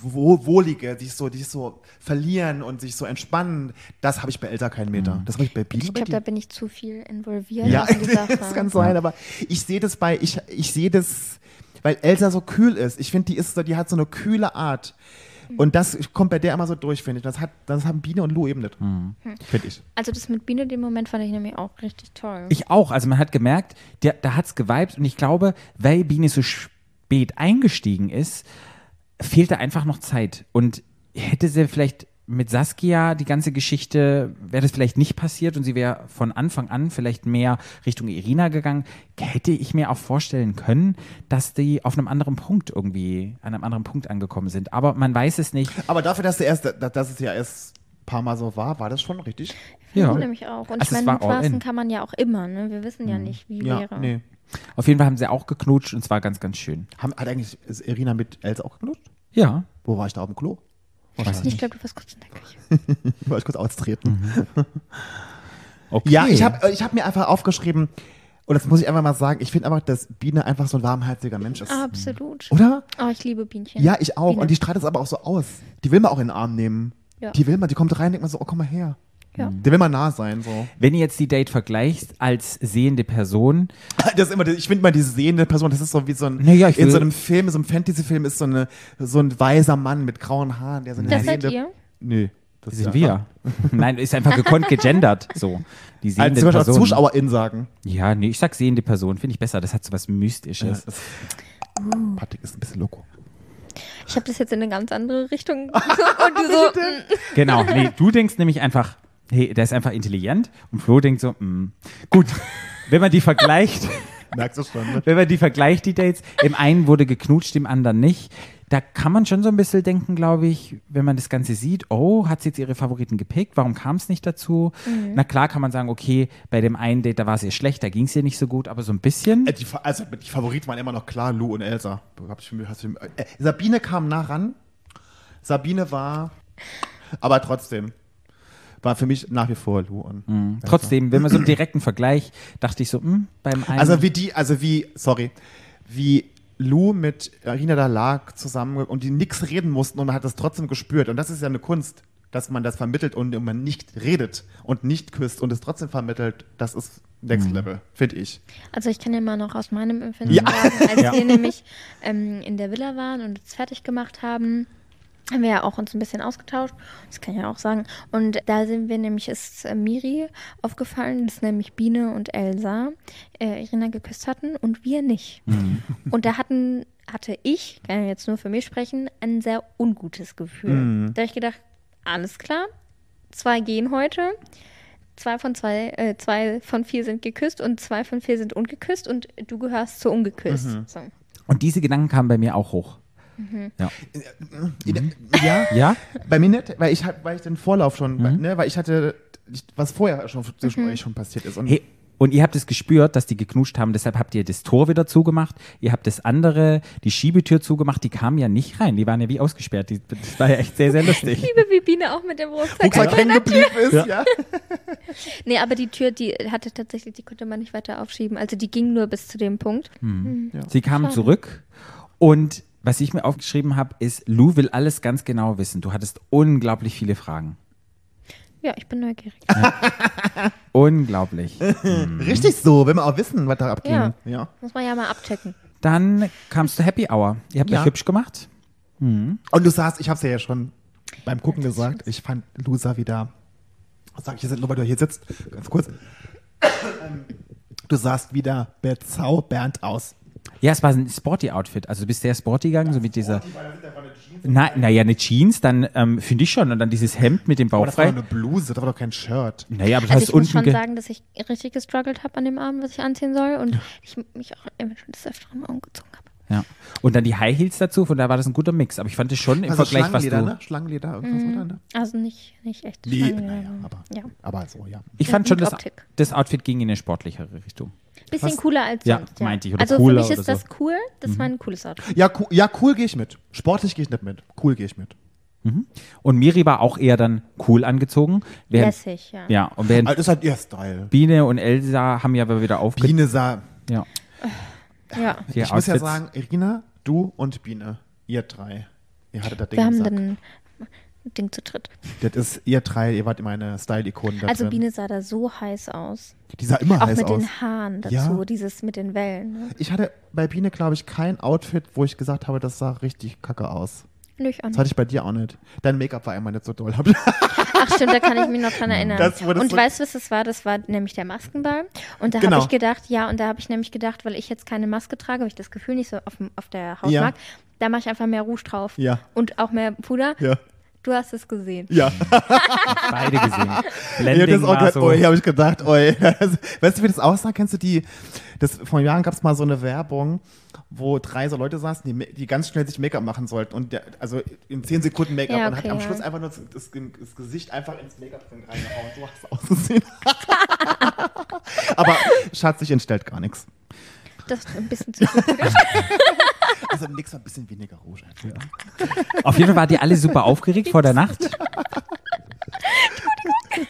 Wohlige, sich so, sich so verlieren und sich so entspannen, das habe ich bei Elsa keinen Meter. Das habe ich bei Biene Ich glaube, da bin ich zu viel involviert. Ja, in die Sache. das kann sein, aber ich sehe das bei, ich, ich sehe das, weil Elsa so kühl ist. Ich finde, die ist so, die hat so eine kühle Art. Und das kommt bei der immer so durch, finde ich. Das, hat, das haben Biene und Lou eben nicht. Finde ich. Also das mit Biene, den Moment fand ich nämlich auch richtig toll. Ich auch. Also man hat gemerkt, der, da hat es geweibt und ich glaube, weil Biene so spät eingestiegen ist, fehlte einfach noch Zeit. Und hätte sie vielleicht mit Saskia die ganze Geschichte, wäre das vielleicht nicht passiert und sie wäre von Anfang an vielleicht mehr Richtung Irina gegangen, hätte ich mir auch vorstellen können, dass die auf einem anderen Punkt irgendwie, an einem anderen Punkt angekommen sind. Aber man weiß es nicht. Aber dafür, dass, erst, dass es ja erst ein paar Mal so war, war das schon richtig. Ja. Ich nämlich auch. Und Also ich meine, war all mitfassen in. kann man ja auch immer. Ne? Wir wissen ja nicht, wie Ja, wäre. nee. Auf jeden Fall haben sie auch geknutscht und zwar ganz, ganz schön. Haben, hat eigentlich ist Irina mit Elsa auch geknutscht? Ja. Wo war ich da auf dem Klo? Weiß Ich glaube, du warst kurz in der Küche. Wollte ich kurz austreten. Okay. Ja, ich habe ich hab mir einfach aufgeschrieben, und das muss ich einfach mal sagen, ich finde einfach, dass Biene einfach so ein warmherziger Mensch ist. Absolut. Oder? Oh, ich liebe Bienchen. Ja, ich auch. Biene. Und die strahlt es aber auch so aus. Die will man auch in den Arm nehmen. Ja. Die will man, die kommt rein, denkt man so, oh, komm mal her. Ja. Der will mal nah sein, so. Wenn ihr jetzt die Date vergleicht als sehende Person, Das ist immer, ich finde mal diese sehende Person, das ist so wie so ein, Naja, ich in so einem Film, so einem Fantasy-Film ist so, eine, so ein weiser Mann mit grauen Haaren, der so eine Das seid sehende. ihr? Nö. Das sind wir. Nein, ist einfach gekonnt gegendert. So. Die Also sehende zum Beispiel als Person. ZuschauerInnen sagen. Ja, nee, ich sag sehende Person, finde ich besser. Das hat so was Mystisches. Das, Patrick ist ein bisschen loco. Ich habe das jetzt in eine ganz andere Richtung. und du so, mm. Genau, nee, du denkst nämlich einfach, hey, der ist einfach intelligent und Flo denkt so, mm. gut, wenn man die vergleicht, Merkst du schon, ne? wenn man die vergleicht, die Dates, im einen wurde geknutscht, im anderen nicht, da kann man schon so ein bisschen denken, glaube ich, wenn man das Ganze sieht, oh, hat sie jetzt ihre Favoriten gepickt, warum kam es nicht dazu? Na klar kann man sagen, okay, bei dem einen Date, da war es ihr schlecht, da ging es ihr nicht so gut, aber so ein bisschen. Äh, Die, also die Favoriten waren immer noch klar, Lou und Elsa. Äh, Sabine kam nah ran. Sabine war, aber trotzdem, war für mich nach wie vor Lou und Elsa. Trotzdem, wenn man so einen direkten Vergleich, dachte ich so, hm, beim einen. Also wie die, also wie, sorry, wie Lou mit Irina da lag zusammen und die nichts reden mussten und man hat das trotzdem gespürt. Und das ist ja eine Kunst, dass man das vermittelt und man nicht redet und nicht küsst und es trotzdem vermittelt. Das ist Next Level, finde ich. Also ich kann ja mal noch aus meinem Empfinden Ja. sagen, als Ja. wir nämlich ähm, in der Villa waren und uns fertig gemacht haben, haben wir ja auch uns ein bisschen ausgetauscht. Das kann ich ja auch sagen. Und da sind wir nämlich, ist äh, Miri aufgefallen, dass nämlich Biene und Elsa äh, Irina geküsst hatten und wir nicht. Und da hatten, hatte ich, kann ich jetzt nur für mich sprechen, ein sehr ungutes Gefühl. Da habe ich gedacht, alles klar, zwei gehen heute. Zwei von zwei, äh, zwei von vier sind geküsst und zwei von vier sind ungeküsst und du gehörst zu ungeküsst. So. und diese Gedanken kamen bei mir auch hoch. Ja. Ja, Ja? bei mir nicht, weil ich, hab- weil ich den Vorlauf schon, Mhm. ne, weil ich hatte, ich, was vorher schon zwischen euch schon passiert ist. Und Hey, und ihr habt es gespürt, dass die geknuscht haben, deshalb habt ihr das Tor wieder zugemacht. Ihr habt das andere, die Schiebetür zugemacht, die kamen ja nicht rein. Die waren ja wie ausgesperrt. Die, das war ja echt sehr, sehr lustig. Liebe wie Biene auch mit dem Rucksack. Rucksack hängen geblieben ist, ja. Nee, aber die Tür, die hatte tatsächlich, die konnte man nicht weiter aufschieben. Also die ging nur bis zu dem Punkt. Sie kamen zurück und was ich mir aufgeschrieben habe, ist, Lou will alles ganz genau wissen. Du hattest unglaublich viele Fragen. Ja, ich bin neugierig. Unglaublich. Richtig so, wenn wir auch wissen, was da abging. Ja. Ja. Muss man ja mal abchecken. Dann kamst du Happy Hour. Ihr habt Ja. euch hübsch gemacht. Und du sahst, ich hab's ja, ja schon beim Gucken gesagt, ich fand Loser wieder, sag ich jetzt nur, weil du hier sitzt, ganz kurz. Ähm, Du sahst wieder bezaubernd aus. Ja, es war ein Sporty-Outfit. Also du bist sehr sporty gegangen, so mit dieser. Na, naja, eine Jeans, dann ähm, finde ich schon. Und dann dieses Hemd mit dem Aber Bauch das war doch eine Bluse, das war doch kein Shirt. Naja, aber du Also hast ich muss schon ge- sagen, dass ich richtig gestruggelt habe an dem Abend, was ich anziehen soll. Und ich mich auch immer schon des Öfteren mal umgezogen habe. Ja. Und dann die High Heels dazu, von daher war das ein guter Mix. Aber ich fand es schon im Also Vergleich, was Schlangenleder, du. ne? Schlangenleder, irgendwas, oder? Ne? Also nicht, nicht echt. Nee, naja, aber, Ja. aber so, ja. Ich Ja, fand schon, das, das Outfit ging in eine sportlichere Richtung. Bisschen Was? cooler als Ja, sonst. meinte ich, oder also cooler für mich ist das so. Mhm. cool. Das war ein cooles Outfit. Ja, cool, ja, cool gehe ich mit. Sportlich gehe ich nicht mit. Cool gehe ich mit. Und Miri war auch eher dann cool angezogen. Während, Lässig, ja. ja, und während Also, das ist halt ihr Style. Biene und Elsa haben ja aber wieder aufgegeben. Biene sah. Ja. ja. Die ich muss ja Outfits. sagen, Irina, du und Biene, ihr drei. Ihr hattet das Ding Wir haben dann Ding zu dritt. Das ist ihr drei, ihr wart meine Style-Ikonen da Also drin. Biene sah da so heiß aus. Die sah immer Auch heiß mit aus. den Haaren dazu, Ja. dieses mit den Wellen. Ne? Ich hatte bei Biene, glaube ich, kein Outfit, wo ich gesagt habe, das sah richtig kacke aus. Nicht an. Das hatte ich bei dir auch nicht. Dein Make-up war immer nicht so doll. Ach stimmt, da kann ich mich noch dran erinnern. Das wurde und so- weißt du, was das war? Das war nämlich der Maskenball. Und da Genau. habe ich gedacht, ja, und da habe ich nämlich gedacht, weil ich jetzt keine Maske trage, habe ich das Gefühl nicht so auf, auf der Haut Ja. mag, da mache ich einfach mehr Rouge drauf. Ja. Und auch mehr Puder. ja. Du hast es gesehen. Ja. Beide gesehen. Blending das auch war so. oi, habe ich gedacht, oi. weißt du, wie das aussah? Kennst du die, das, vor Jahren gab es mal so eine Werbung, wo drei so Leute saßen, die, die ganz schnell sich Make-up machen sollten und der, also in zehn Sekunden Make-up Ja, und hat okay, am ja. Schluss einfach nur das, das, das Gesicht einfach ins Make-up drin reingehauen. So hat es ausgesehen. Aber Schatz, ich entstellt gar nichts. Das ist ein bisschen zu viel. Also nix war ein bisschen weniger Rouge. einfach. Auf jeden Fall wart ihr alle super aufgeregt vor der Nacht.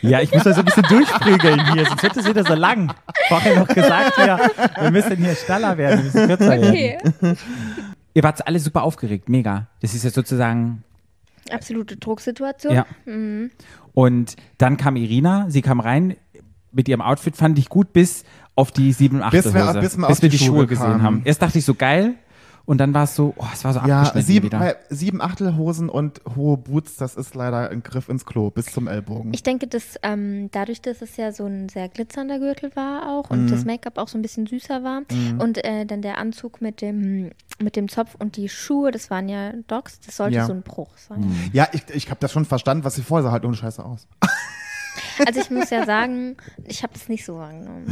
Ja, ich muss da so ein bisschen durchprügeln hier, sonst wird es wieder so lang. Vorher noch gesagt, ja, wir müssen hier schneller werden, wir müssen kürzer werden. Okay. Ihr wart alle super aufgeregt, mega. Das ist ja sozusagen, Absolute Drucksituation. ja. Und dann kam Irina, sie kam rein mit ihrem Outfit, fand ich gut, bis auf die 7 8 Bis wir- Hose, bis wir auf wir die die Schuhe Schuhe gesehen haben. Erst dachte ich so geil und dann war es so, oh, es war so Ja, abgeschnitten sieben, wieder. weil sieben Achtelhosen und hohe Boots, das ist leider ein Griff ins Klo bis zum Ellbogen. Ich denke, dass ähm, dadurch, dass es ja so ein sehr glitzernder Gürtel war auch und Mhm. das Make-up auch so ein bisschen süßer war und äh, dann der Anzug mit dem, mit dem Zopf und die Schuhe, das waren ja Docs, das sollte Ja. so ein Bruch sein. Mhm. ja, ich, ich habe das schon verstanden, was sie vorher sah, halt ohne Scheiße aus. Also ich muss ja sagen, ich habe das nicht so wahrgenommen.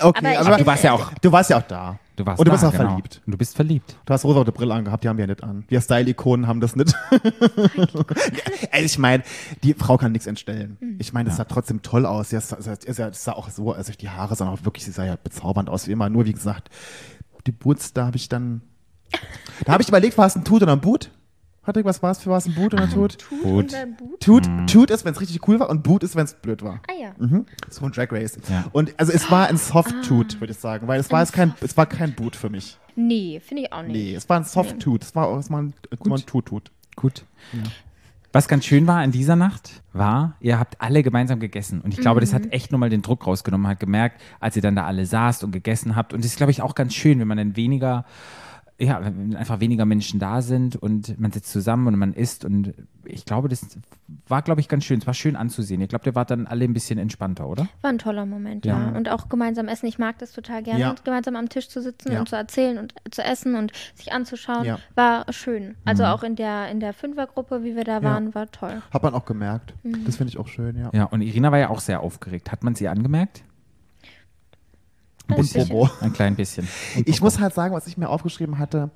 Okay, Aber ich aber, du warst ja auch, du warst ja auch da. du warst Und du da, bist auch genau. verliebt. Und du bist verliebt. Du hast rosarote Brille angehabt, die haben wir ja nicht an. Wir Style-Ikonen haben das nicht. Ey, ich meine, die Frau kann nichts entstellen. Ich meine, das sah trotzdem toll aus. Ja, Es sah, es sah, es sah auch so, also die Haare sahen auch wirklich, sie sah ja bezaubernd aus wie immer. Nur wie gesagt, die Boots, da habe ich dann, da habe ich überlegt, war es ein Tut oder ein Boot? Patrick, was war es für was? Ein Boot oder ein Tut? Tut Boot. Tut, Tut ist, wenn es richtig cool war und Boot ist, wenn es blöd war. Ah ja. Mhm. So ein Drag Race. Ja. Und also es war ein Soft-Toot, würde ich sagen, weil es war jetzt kein, es war kein Boot für mich. Nee, finde ich auch nicht. Nee, es war ein Soft-Toot. Es war, es war ein, es war ein Tut-Tut. Gut. Was ganz schön war an dieser Nacht, war, ihr habt alle gemeinsam gegessen. Und ich glaube, das hat echt nochmal den Druck rausgenommen. Hat gemerkt, als ihr dann da alle saßt und gegessen habt. Und das ist, glaube ich, auch ganz schön, wenn man dann weniger, ja, wenn einfach weniger Menschen da sind und man sitzt zusammen und man isst. Und ich glaube, das war, glaube ich, ganz schön. Es war schön anzusehen. Ich glaube, der war dann alle ein bisschen entspannter, oder? War ein toller Moment, Ja. ja. Und auch gemeinsam essen. Ich mag das total gerne, Ja. gemeinsam am Tisch zu sitzen Ja. und zu erzählen und zu essen und sich anzuschauen. Ja. War schön. Also auch in der, in der Fünfergruppe, wie wir da waren, war toll. Hat man auch gemerkt. Das finde ich auch schön, ja. Ja, und Irina war ja auch sehr aufgeregt. Hat man sie angemerkt? Ein Und bisschen. Bobo. Ein klein bisschen. Und Ich muss halt sagen, was ich mir aufgeschrieben hatte,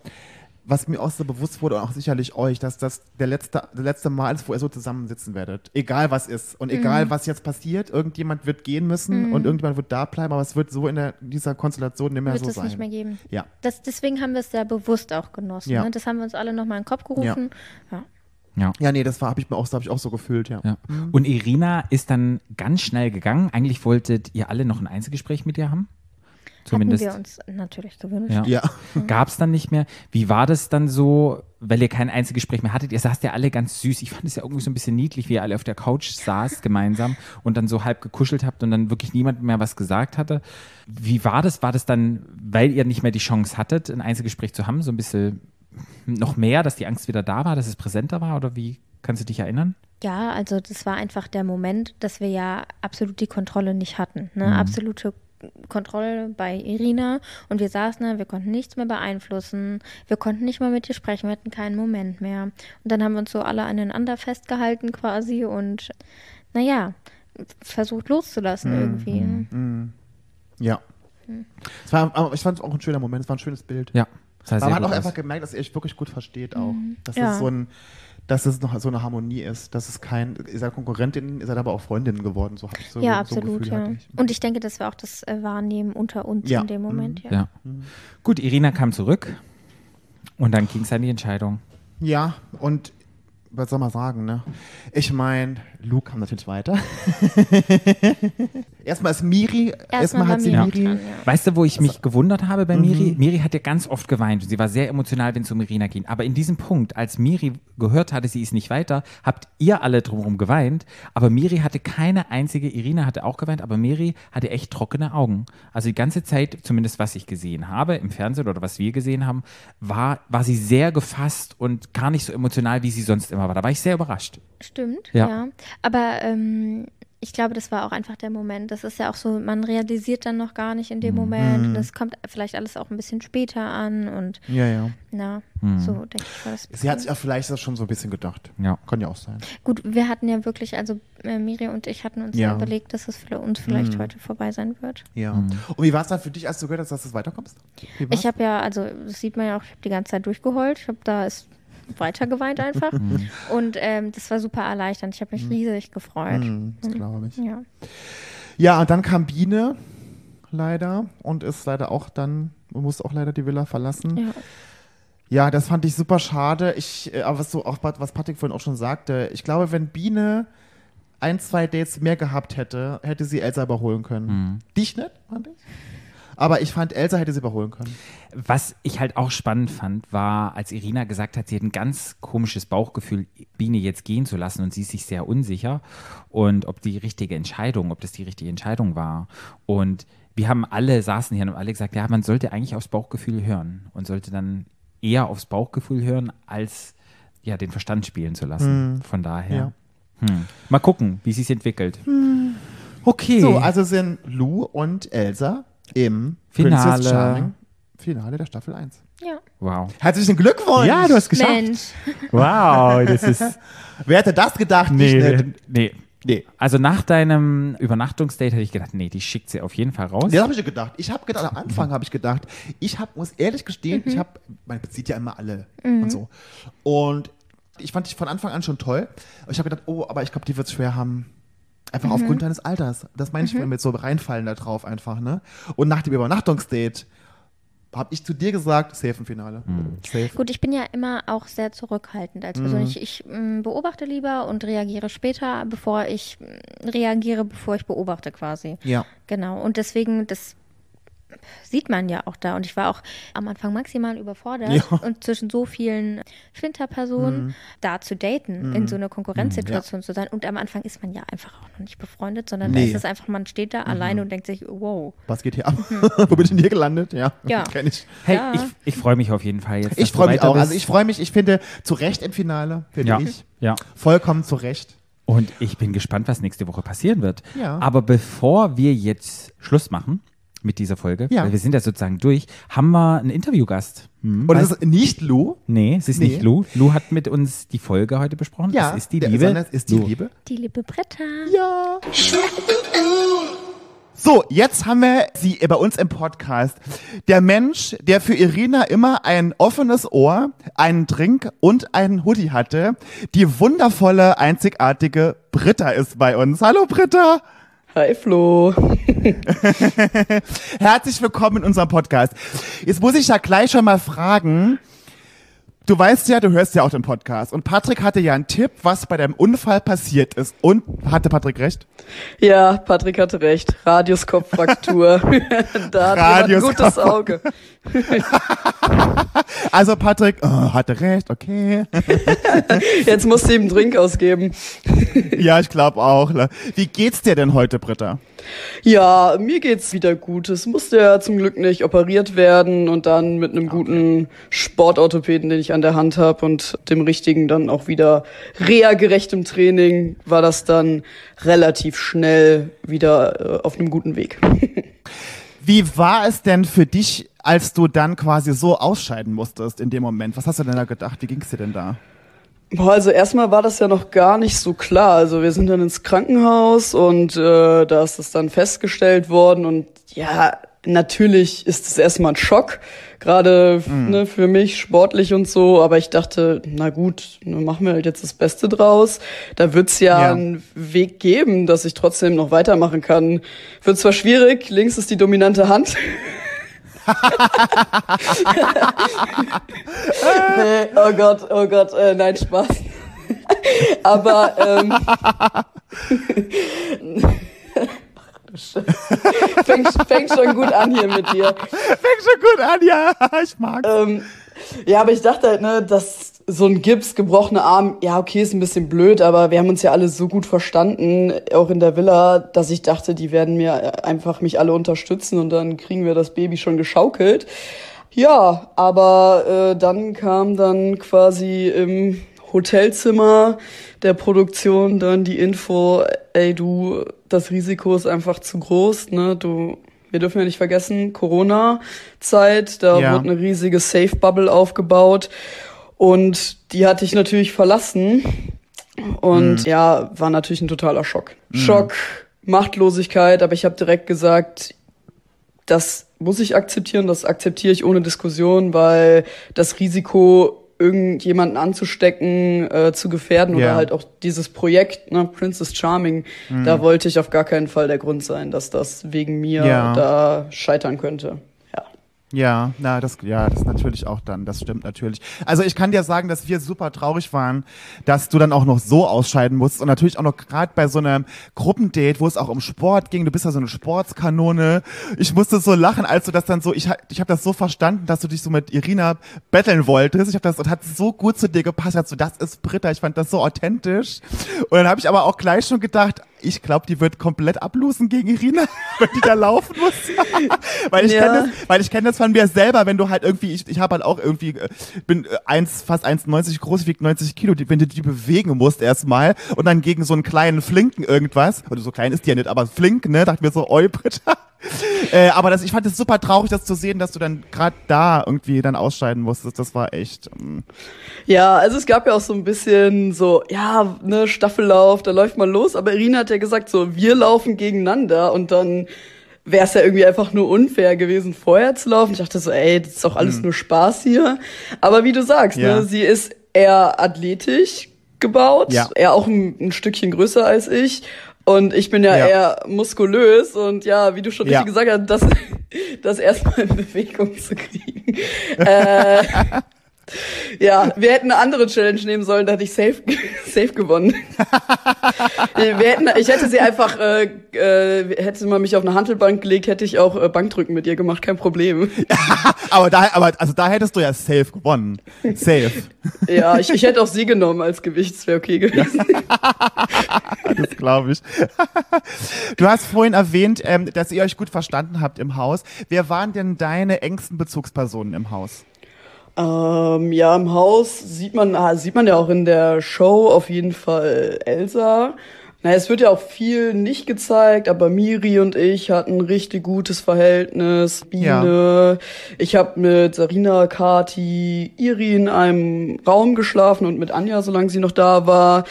was mir auch so bewusst wurde und auch sicherlich euch, dass das der letzte, der letzte Mal ist, wo ihr so zusammensitzen werdet. Egal was ist und Mhm. egal was jetzt passiert, irgendjemand wird gehen müssen und irgendjemand wird da bleiben, aber es wird so in der, dieser Konstellation nicht mehr Wird so es sein. nicht mehr geben. Ja. Das, deswegen haben wir es sehr bewusst auch genossen. Ja. Ne? Das haben wir uns alle nochmal in den Kopf gerufen. Ja. Ja. Ja, nee, das habe ich mir auch, das hab ich auch so gefühlt, ja. Ja. Und Irina ist dann ganz schnell gegangen. Eigentlich wolltet ihr alle noch ein Einzelgespräch mit ihr haben. Zumindest. Hatten wir uns natürlich gewünscht. Ja. Ja. Gab es dann nicht mehr. Wie war das dann so, weil ihr kein Einzelgespräch mehr hattet? Ihr saßt ja alle ganz süß. Ich fand es ja irgendwie so ein bisschen niedlich, wie ihr alle auf der Couch saßt gemeinsam und dann so halb gekuschelt habt und dann wirklich niemand mehr was gesagt hatte. Wie war das? War das dann, weil ihr nicht mehr die Chance hattet, ein Einzelgespräch zu haben, so ein bisschen noch mehr, dass die Angst wieder da war, dass es präsenter war? Oder wie kannst du dich erinnern? Ja, also das war einfach der Moment, dass wir ja absolut die Kontrolle nicht hatten. Ne? Mhm. Absolute Kontrolle bei Irina und wir saßen da, wir konnten nichts mehr beeinflussen, wir konnten nicht mal mit ihr sprechen, wir hatten keinen Moment mehr. Und dann haben wir uns so alle aneinander festgehalten quasi und naja, versucht loszulassen Mhm. irgendwie. ne? Ja. Es war, aber ich fand es auch ein schöner Moment, es war ein schönes Bild. Ja. Das sehr man hat auch einfach gemerkt, dass ihr euch wirklich gut versteht auch. Dass Ja. es so ein, dass es noch so eine Harmonie ist. Dass es kein, ihr seid Konkurrentinnen, ihr seid aber auch Freundinnen geworden. So habe ich so, ja, so ein absolut, Gefühl ja. ich. Und ich denke, das war auch das äh, Wahrnehmen unter uns Ja. in dem Moment, ja. Ja. Gut, Irina kam zurück und dann ging es an die Entscheidung. Ja, und was soll man sagen, ne? Ich meine, Luke kam natürlich weiter. erstmal ist Miri, erstmal war hat sie Miri Miri. dran, ja. Weißt du, wo ich Also mich gewundert habe bei Miri? Mhm. Miri hat ja ganz oft geweint. und Sie war sehr emotional, wenn es um Irina ging. Aber in diesem Punkt, als Miri gehört hatte, sie ist nicht weiter, habt ihr alle drumherum geweint. Aber Miri hatte keine einzige, Irina hatte auch geweint, aber Miri hatte echt trockene Augen. Also die ganze Zeit, zumindest was ich gesehen habe im Fernsehen oder was wir gesehen haben, war, war sie sehr gefasst und gar nicht so emotional, wie sie sonst immer war. Da war ich sehr überrascht. Stimmt, Ja. ja. Aber ähm, ich glaube, das war auch einfach der Moment. Das ist ja auch so, man realisiert dann noch gar nicht in Mhm. dem Moment. Und es kommt vielleicht alles auch ein bisschen später an. Und Ja, ja. na, Mhm. so denke ich war das. Sie hat sich auch vielleicht das schon so ein bisschen gedacht. Ja. Kann ja auch sein. Gut, wir hatten ja wirklich, also äh, Miri und ich hatten uns ja, Ja. überlegt, dass es für uns vielleicht Mhm. heute vorbei sein wird. Ja. Und wie war es dann für dich, als du gehört hast, dass du weiterkommst? Ich habe ja, also das sieht man ja auch, ich habe die ganze Zeit durchgeheult. Ich habe da ist weiter geweint einfach. und ähm, das war super erleichternd. Ich habe mich riesig gefreut. Hm, das glaube ich. Ja. Ja, und dann kam Biene leider und ist leider auch dann, musste auch leider die Villa verlassen. ja. Ja, das fand ich super schade. Ich, äh, aber was so auch was Patrick vorhin auch schon sagte, ich glaube, wenn Biene ein, zwei Dates mehr gehabt hätte, hätte sie Elsa überholen können. Dich nicht, fand ich. Aber ich fand, Elsa hätte sie überholen können. Was ich halt auch spannend fand, war, als Irina gesagt hat, sie hat ein ganz komisches Bauchgefühl, Biene jetzt gehen zu lassen und sie ist sich sehr unsicher und ob die richtige Entscheidung, ob das die richtige Entscheidung war. Und wir haben alle, saßen hier und haben alle gesagt, ja, man sollte eigentlich aufs Bauchgefühl hören und sollte dann eher aufs Bauchgefühl hören, als ja, den Verstand spielen zu lassen. Von daher. Hm. Mal gucken, wie sich entwickelt. Okay. So, also sind Lou und Elsa im Finale. Charming Finale der Staffel 1. ja. wow. Herzlichen Glückwunsch! Ja, du hast geschafft. Mensch. Wow, das ist. Wer hätte das gedacht? Ich Nee, nicht. nee. Nee. Also nach deinem Übernachtungsdate hätte ich gedacht, nee, die schickt sie auf jeden Fall raus. Das habe ich gedacht. Ich habe gedacht, am Anfang habe ich gedacht, ich hab, muss ehrlich gestehen, ich habe, man bezieht ja immer alle und so. Und ich fand dich von Anfang an schon toll. Aber ich habe gedacht, oh, aber ich glaube, die wird es schwer haben. Einfach aufgrund deines Alters. Das meine ich mit so reinfallen da drauf einfach, ne? Und nach dem Übernachtungsdate habe ich zu dir gesagt, safe im Finale. Safe. Gut, ich bin ja immer auch sehr zurückhaltend als Person. Mhm. Ich, ich m, beobachte lieber und reagiere später, bevor ich m, reagiere, bevor ich beobachte quasi. Ja. Genau. Und deswegen, das sieht man ja auch da. Und ich war auch am Anfang maximal überfordert Ja. und zwischen so vielen Flinterpersonen da zu daten, in so einer Konkurrenzsituation zu sein. Und am Anfang ist man ja einfach auch noch nicht befreundet, sondern da Nee. ist es einfach, man steht da alleine und denkt sich, wow. Was geht hier ab? Wo bin ich denn hier gelandet? Ja, Ja. kenn ich. Hey, Ja. ich, ich freue mich auf jeden Fall jetzt. Ich freue mich auch. bist. Also ich freue mich, ich finde, zu Recht im Finale, finde ja, ich. ja. Vollkommen zu Recht. Und ich bin gespannt, was nächste Woche passieren wird. Ja. Aber bevor wir jetzt Schluss machen mit dieser Folge, Ja. weil wir sind ja sozusagen durch, haben wir einen Interviewgast. Hm, Und es ist nicht Lou. nee, es ist Nee. nicht Lou. Lou hat mit uns die Folge heute besprochen. Ja, es ist die Liebe. es ist die Lou. Liebe. Die liebe Britta. Ja. So, jetzt haben wir sie bei uns im Podcast. Der Mensch, der für Irina immer ein offenes Ohr, einen Drink und einen Hoodie hatte. Die wundervolle, einzigartige Britta ist bei uns. Hallo Britta. Hi Flo. Herzlich willkommen in unserem Podcast. Jetzt muss ich ja gleich schon mal fragen. Du weißt ja, du hörst ja auch den Podcast. Und Patrick hatte ja einen Tipp, was bei deinem Unfall passiert ist. Und hatte Patrick recht? Ja, Patrick hatte recht. Radiuskopffraktur. da hat jemand ein gutes Auge. Also Patrick oh, hatte recht, okay. Jetzt musst du ihm einen Drink ausgeben. ja, ich glaube auch. ne? Wie geht's dir denn heute, Britta? Ja, mir geht's wieder gut. Es musste ja zum Glück nicht operiert werden und dann mit einem guten Sportorthopäden, den ich an der Hand habe und dem richtigen dann auch wieder reha-gerechtem Training war das dann relativ schnell wieder äh, auf einem guten Weg. Wie war es denn für dich, als du dann quasi so ausscheiden musstest in dem Moment? Was hast du denn da gedacht? Wie ging's dir denn da? Boah, also erstmal war das ja noch gar nicht so klar. Also wir sind dann ins Krankenhaus und äh, da ist es dann festgestellt worden und ja, natürlich ist es erstmal ein Schock, gerade Mhm. ne, für mich sportlich und so, aber ich dachte, na gut, machen wir halt jetzt das Beste draus. Da wird's ja, Ja. einen Weg geben, dass ich trotzdem noch weitermachen kann. Wird zwar schwierig, links ist die dominante Hand. nee, oh Gott, oh Gott, äh, nein, Spaß. aber ähm, fängt, fängt schon gut an hier mit dir. Fängt schon gut an, ja, ich mag's. Ähm, ja, aber ich dachte halt, ne, dass so ein Gips, gebrochener Arm, ja, okay, ist ein bisschen blöd, aber wir haben uns ja alle so gut verstanden, auch in der Villa, dass ich dachte, die werden mir einfach mich alle unterstützen und dann kriegen wir das Baby schon geschaukelt. Ja, aber äh, dann kam dann quasi im Hotelzimmer der Produktion dann die Info, ey du, das Risiko ist einfach zu groß, ne? Du, wir dürfen ja nicht vergessen, Corona-Zeit, da Ja. wurde eine riesige Safe-Bubble aufgebaut und die hatte ich natürlich verlassen und ja, war natürlich ein totaler Schock. Schock, Machtlosigkeit, aber ich habe direkt gesagt, das muss ich akzeptieren, das akzeptiere ich ohne Diskussion, weil das Risiko, irgendjemanden anzustecken, äh, zu gefährden Ja. oder halt auch dieses Projekt, ne, Princess Charming, da wollte ich auf gar keinen Fall der Grund sein, dass das wegen mir Ja. da scheitern könnte. Ja. Na, das, ja, das natürlich auch dann, das stimmt natürlich. Also ich kann dir sagen, dass wir super traurig waren, dass du dann auch noch so ausscheiden musst und natürlich auch noch gerade bei so einem Gruppendate, wo es auch um Sport ging, du bist ja so eine Sportskanone. Ich musste so lachen, als du das dann so, ich, ich habe das so verstanden, dass du dich so mit Irina betteln wolltest. Ich habe das und hat so gut zu dir gepasst, hat so, das ist Britta, ich fand das so authentisch. Und dann habe ich aber auch gleich schon gedacht, ich glaube, die wird komplett ablosen gegen Irina, wenn die da laufen muss. weil ich Ja. kenne das, weil ich kenne das von mir selber, wenn du halt irgendwie, ich, ich habe halt auch irgendwie, äh, bin äh, eins, fast 1,90 groß, ich wieg 90 Kilo, die, wenn du die bewegen musst erstmal und dann gegen so einen kleinen Flinken irgendwas, oder so klein ist die ja nicht, aber flink, ne, dachte mir so, oi, Britta. äh, aber das, ich fand es super traurig, das zu sehen, dass du dann gerade da irgendwie dann ausscheiden musstest. Das war echt. mm. Ja, also es gab ja auch so ein bisschen so, ja, ne, Staffellauf, da läuft man los, aber Irina hat ja gesagt, so, wir laufen gegeneinander und dann wäre es ja irgendwie einfach nur unfair gewesen, vorher zu laufen. Ich dachte so, ey, das ist doch alles nur Spaß hier. Aber wie du sagst, Ja. ne, sie ist eher athletisch gebaut, Ja. eher auch ein, ein Stückchen größer als ich. Und ich bin ja, Ja. eher muskulös und ja, wie du schon Ja. richtig gesagt hast, das, das erstmal in Bewegung zu kriegen. äh, ja, wir hätten eine andere Challenge nehmen sollen, da hätte ich safe, safe gewonnen. wir hätten, ich hätte sie einfach, äh, äh, hätte man mich auf eine Handelbank gelegt, hätte ich auch äh, Bankdrücken mit ihr gemacht, kein Problem. Aber da, aber, also da hättest du ja safe gewonnen. Safe. Ja, ich, ich hätte auch sie genommen als Gewicht, das wäre okay gewesen. Das glaube ich. Du hast vorhin erwähnt, ähm, dass ihr euch gut verstanden habt im Haus. Wer waren denn deine engsten Bezugspersonen im Haus? Ähm, ja, im Haus sieht man, ah, sieht man ja auch in der Show auf jeden Fall Elsa. Na, es wird ja auch viel nicht gezeigt, aber Miri und ich hatten ein richtig gutes Verhältnis. Biene, ich habe mit Sarina, Kati, Iri in einem Raum geschlafen und mit Anja, solange sie noch da war.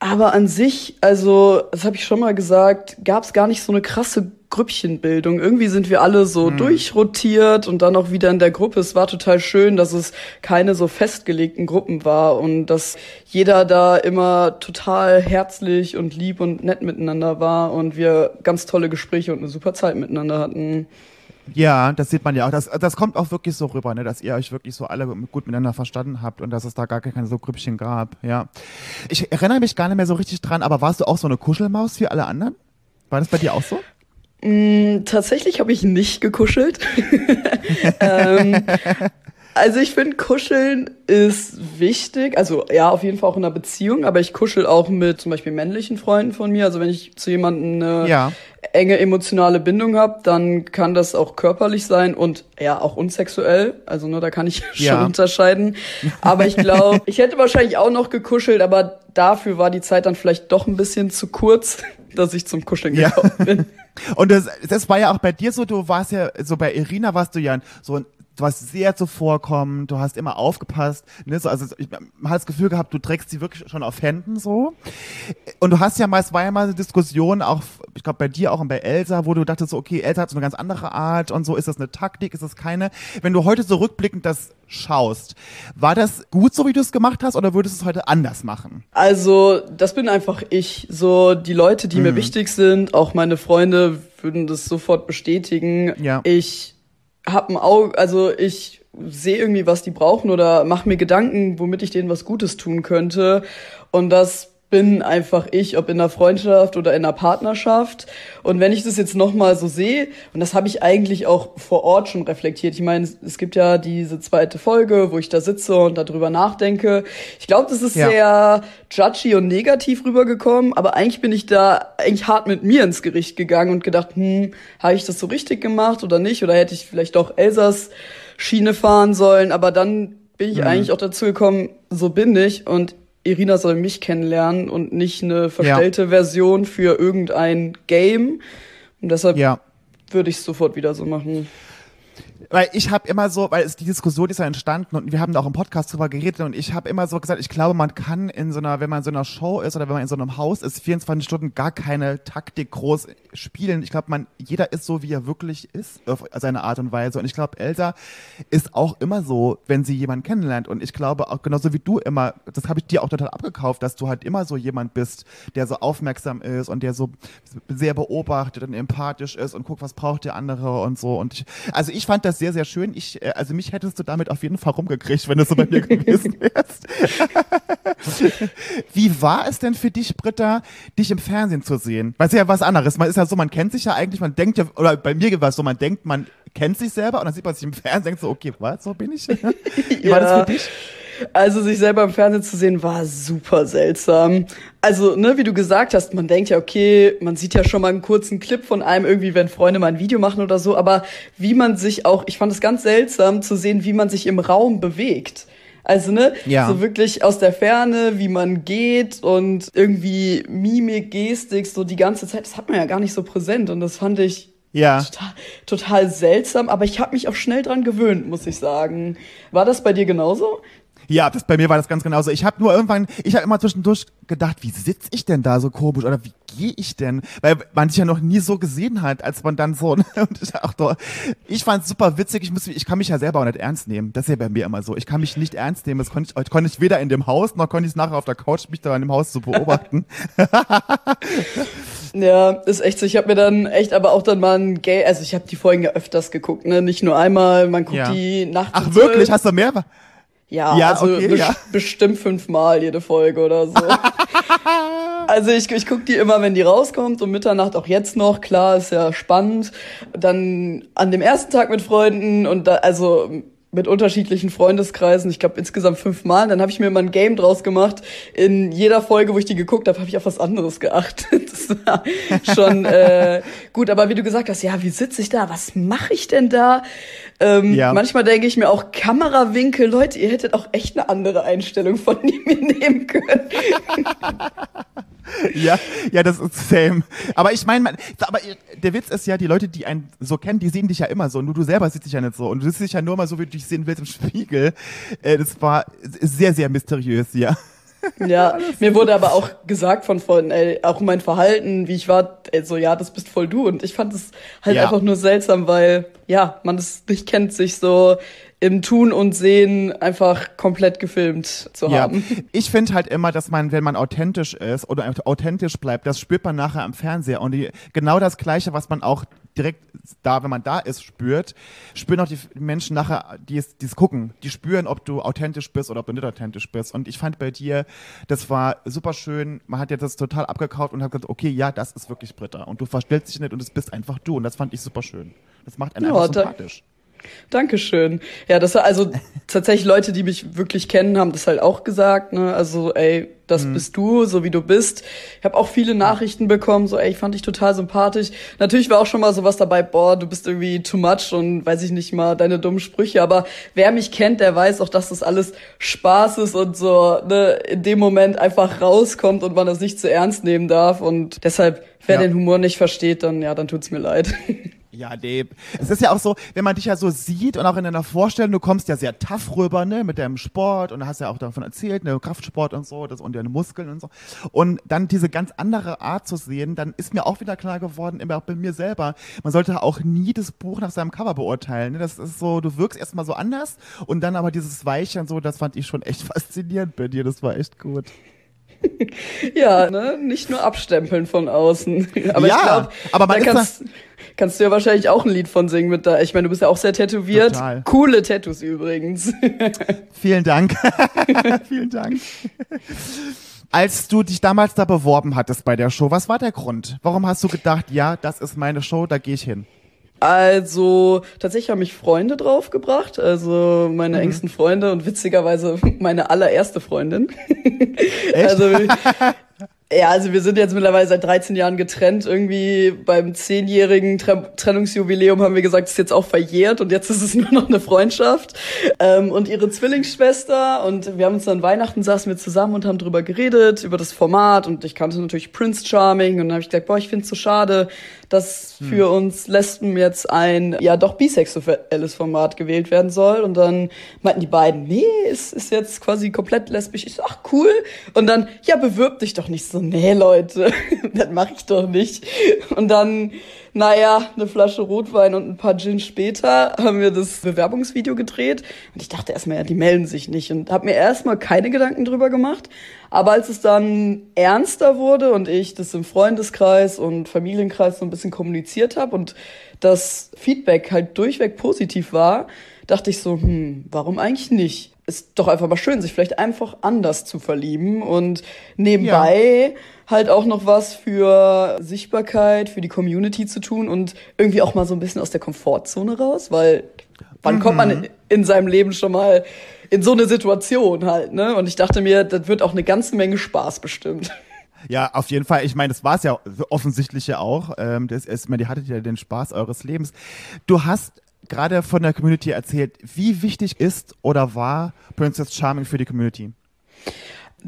Aber an sich, also, das habe ich schon mal gesagt, gab es gar nicht so eine krasse Grüppchenbildung. Irgendwie sind wir alle so durchrotiert und dann auch wieder in der Gruppe. Es war total schön, dass es keine so festgelegten Gruppen war und dass jeder da immer total herzlich und lieb und nett miteinander war und wir ganz tolle Gespräche und eine super Zeit miteinander hatten. Ja, das sieht man ja auch. Das, das kommt auch wirklich so rüber, ne, dass ihr euch wirklich so alle gut miteinander verstanden habt und dass es da gar keine so Grüppchen gab. Ja. Ich erinnere mich gar nicht mehr so richtig dran, aber warst du auch so eine Kuschelmaus wie alle anderen? War das bei dir auch so? Mm, Tatsächlich habe ich nicht gekuschelt. ähm, also ich finde, kuscheln ist wichtig. Also ja, auf jeden Fall auch in einer Beziehung, aber ich kuschel auch mit zum Beispiel männlichen Freunden von mir. Also wenn ich zu jemandem eine Ja. Enge emotionale Bindung habe, dann kann das auch körperlich sein und ja, auch unsexuell. Also ne, da kann ich schon Ja. unterscheiden. Aber ich glaube, ich hätte wahrscheinlich auch noch gekuschelt, aber dafür war die Zeit dann vielleicht doch ein bisschen zu kurz, dass ich zum Kuscheln Ja. gekommen bin. Und das, das war ja auch bei dir so, du warst ja, so bei Irina warst du ja so ein du warst sehr zuvorkommend, du hast immer aufgepasst, ne, so, also ich, man hat das Gefühl gehabt, du trägst sie wirklich schon auf Händen so. Und du hast ja es war ja mal eine Diskussion, auch, ich glaube bei dir auch und bei Elsa, wo du dachtest, so, okay, Elsa hat so eine ganz andere Art und so, ist das eine Taktik, ist das keine? Wenn du heute so rückblickend das schaust, war das gut so, wie du es gemacht hast, oder würdest du es heute anders machen? Also, das bin einfach ich. So, die Leute, die mir wichtig sind, auch meine Freunde würden das sofort bestätigen. Ja. Ich hab ein Auge, also ich sehe irgendwie, was die brauchen oder mache mir Gedanken, womit ich denen was Gutes tun könnte. Und das bin einfach ich, ob in einer Freundschaft oder in einer Partnerschaft. Und wenn ich das jetzt nochmal so sehe, und das habe ich eigentlich auch vor Ort schon reflektiert. Ich meine, es gibt ja diese zweite Folge, wo ich da sitze und darüber nachdenke. Ich glaube, das ist Ja. sehr judgy und negativ rübergekommen, aber eigentlich bin ich da eigentlich hart mit mir ins Gericht gegangen und gedacht, hm, habe ich das so richtig gemacht oder nicht? Oder hätte ich vielleicht doch Elsas Schiene fahren sollen? Aber dann bin ich eigentlich auch dazu gekommen, so bin ich und Irina soll mich kennenlernen und nicht eine verstellte Version für irgendein Game. Und deshalb Ja. würde ich es sofort wieder so machen. Weil ich habe immer so, weil es, die Diskussion ist ja entstanden und wir haben da auch im Podcast drüber geredet und ich habe immer so gesagt, ich glaube, man kann in so einer, wenn man in so einer Show ist oder wenn man in so einem Haus ist, 24 Stunden gar keine Taktik groß spielen. Ich glaube, man, jeder ist so, wie er wirklich ist, auf seine Art und Weise. Und ich glaube, Elsa ist auch immer so, wenn sie jemanden kennenlernt. Und ich glaube auch genauso wie du immer, das habe ich dir auch total abgekauft, dass du halt immer so jemand bist, der so aufmerksam ist und der so sehr beobachtet und empathisch ist und guckt, was braucht der andere und so. Und ich, also ich fand das sehr, sehr schön. Ich, äh, also mich hättest du damit auf jeden Fall rumgekriegt, wenn du so bei mir gewesen wärst. Wie war es denn für dich, Britta, dich im Fernsehen zu sehen? Weil es ja was anderes. Man ist ja so, man kennt sich ja eigentlich, man denkt ja, oder bei mir war es so, man denkt, man kennt sich selber und dann sieht man sich im Fernsehen und denkt so, okay, was, so bin ich? Wie war das für dich? Also sich selber im Fernsehen zu sehen, war super seltsam. Also, ne, wie du gesagt hast, man denkt ja, okay, man sieht ja schon mal einen kurzen Clip von einem irgendwie, wenn Freunde mal ein Video machen oder so, aber wie man sich auch, ich fand es ganz seltsam zu sehen, wie man sich im Raum bewegt. Also, ne, Ja. so wirklich aus der Ferne, wie man geht und irgendwie Mimik, Gestik, so die ganze Zeit, das hat man ja gar nicht so präsent und das fand ich Ja. total, total seltsam, aber ich habe mich auch schnell dran gewöhnt, muss ich sagen. War das bei dir genauso? Ja, das, bei mir war das ganz genauso. Ich habe nur irgendwann, ich habe immer zwischendurch gedacht, wie sitz ich denn da so komisch oder wie gehe ich denn? Weil man sich ja noch nie so gesehen hat, als man dann so. Und ich, ach doch, ich fand es super witzig. Ich, muss, ich kann mich ja selber auch nicht ernst nehmen. Das ist ja bei mir immer so. Ich kann mich nicht ernst nehmen. Das konnte ich, konnte ich weder in dem Haus noch konnte ich es nachher auf der Couch mich da in dem Haus zu beobachten. Ja, ist echt so. Ich habe mir dann echt aber auch dann mal ein Gay, also ich habe die Folgen ja öfters geguckt, ne? Nicht nur einmal, man guckt Ja. die nachts. Ach wirklich? 12. Hast du mehr? Ja, Ja, also okay, bes ja. bestimmt fünfmal jede Folge oder so. also ich, ich gucke die immer, wenn die rauskommt, um Mitternacht auch jetzt noch. Klar, ist ja spannend. Dann an dem ersten Tag mit Freunden und da, also mit unterschiedlichen Freundeskreisen, ich glaube insgesamt fünfmal. Dann habe ich mir mal ein Game draus gemacht. In jeder Folge, wo ich die geguckt habe, habe ich auf was anderes geachtet. Das war schon äh, gut. Aber wie du gesagt hast, ja, wie sitze ich da? Was mache ich denn da? Ähm, Ja. Manchmal denke ich mir auch Kamerawinkel, Leute, ihr hättet auch echt eine andere Einstellung von mir nehmen können. Ja, ja, das ist same. Aber ich meine, aber der Witz ist ja, die Leute, die einen so kennen, die sehen dich ja immer so. Nur du selber siehst dich ja nicht so. Und du siehst dich ja nur mal so, wie du dich sehen willst im Spiegel. Äh, das war sehr, sehr mysteriös, ja. Ja, mir wurde aber auch gesagt von Freunden, ey, auch mein Verhalten, wie ich war, ey, so, ja, das bist voll du. Und ich fand es halt Ja. einfach nur seltsam, weil, ja, man es nicht kennt, sich so im Tun und Sehen einfach komplett gefilmt zu Ja, haben. ich finde halt immer, dass man, wenn man authentisch ist oder authentisch bleibt, das spürt man nachher am Fernseher. Und die, genau das Gleiche, was man auch direkt da, wenn man da ist, spürt, spüren auch die Menschen nachher, die es, die es gucken. Die spüren, ob du authentisch bist oder ob du nicht authentisch bist. Und ich fand bei dir, das war super schön. Man hat jetzt das total abgekauft und hat gesagt, okay, ja, das ist wirklich Britta. Und du verstellst dich nicht und es bist einfach du. Und das fand ich super schön. Das macht einen Ja, einfach da- sympathisch. Dankeschön. Ja, das war also tatsächlich Leute, die mich wirklich kennen, haben das halt auch gesagt. Ne? Also, ey, das Mhm. bist du, so wie du bist. Ich habe auch viele Nachrichten bekommen, so, ey, ich fand dich total sympathisch. Natürlich war auch schon mal sowas dabei, boah, du bist irgendwie too much und weiß ich nicht mal deine dummen Sprüche. Aber wer mich kennt, der weiß auch, dass das alles Spaß ist und so ne, in dem Moment einfach rauskommt und man das nicht zu ernst nehmen darf. Und deshalb, wer Ja. den Humor nicht versteht, dann ja, dann tut's mir leid. Ja, nee. Es ist ja auch so, wenn man dich ja so sieht und auch in deiner Vorstellung, du kommst ja sehr tough rüber, ne, mit deinem Sport und du hast ja auch davon erzählt, ne, Kraftsport und so, das und deine Muskeln und so. Und dann diese ganz andere Art zu sehen, dann ist mir auch wieder klar geworden, immer auch bei mir selber, man sollte auch nie das Buch nach seinem Cover beurteilen. Ne? Das ist so, du wirkst erstmal so anders und dann aber dieses Weiche und so, das fand ich schon echt faszinierend bei dir, das war echt gut. Ja, ne? nicht nur abstempeln von außen. Aber Ja, ich glaube, aber man kannst, kannst du ja wahrscheinlich auch ein Lied von singen mit da. Ich meine, du bist ja auch sehr tätowiert. Total. Coole Tattoos übrigens. Vielen Dank. Vielen Dank. Als du dich damals da beworben hattest bei der Show, was war der Grund? Warum hast du gedacht, ja, das ist meine Show, da gehe ich hin? Also, tatsächlich haben mich Freunde draufgebracht, also meine Mhm. engsten Freunde und witzigerweise meine allererste Freundin. Echt? Also, ja, also wir sind jetzt mittlerweile seit 13 Jahren getrennt. Irgendwie beim zehnjährigen Tre Trennungsjubiläum haben wir gesagt, es ist jetzt auch verjährt und jetzt ist es nur noch eine Freundschaft. Ähm, und ihre Zwillingsschwester und wir haben uns dann Weihnachten saßen wir zusammen und haben drüber geredet, über das Format und ich kannte natürlich Prince Charming und dann habe ich gesagt, boah, ich finde es so schade, dass für uns Lesben jetzt ein, ja doch bisexuelles Format gewählt werden soll. Und dann meinten die beiden, nee, es ist jetzt quasi komplett lesbisch. Ich so, ach cool. Und dann, ja, bewirb dich doch nicht so. Nee, Leute, das mache ich doch nicht. Und dann, naja, eine Flasche Rotwein und ein paar Gin später haben wir das Bewerbungsvideo gedreht. Und ich dachte erstmal, ja, die melden sich nicht. Und habe mir erstmal keine Gedanken drüber gemacht. Aber als es dann ernster wurde und ich das im Freundeskreis und Familienkreis so ein bisschen kommuniziert habe und das Feedback halt durchweg positiv war, dachte ich so, hm, warum eigentlich nicht? Ist doch einfach mal schön, sich vielleicht einfach anders zu verlieben und nebenbei halt auch noch was für Sichtbarkeit, für die Community zu tun und irgendwie auch mal so ein bisschen aus der Komfortzone raus, weil wann kommt man in- in seinem Leben schon mal in so eine Situation halt, ne? Und ich dachte mir, das wird auch eine ganze Menge Spaß bestimmt. Ja, auf jeden Fall. Ich meine, das war es ja offensichtlich ja auch. Ähm, das ist, ich meine, ihr hattet ja den Spaß eures Lebens. Du hast gerade von der Community erzählt. Wie wichtig ist oder war Princess Charming für die Community?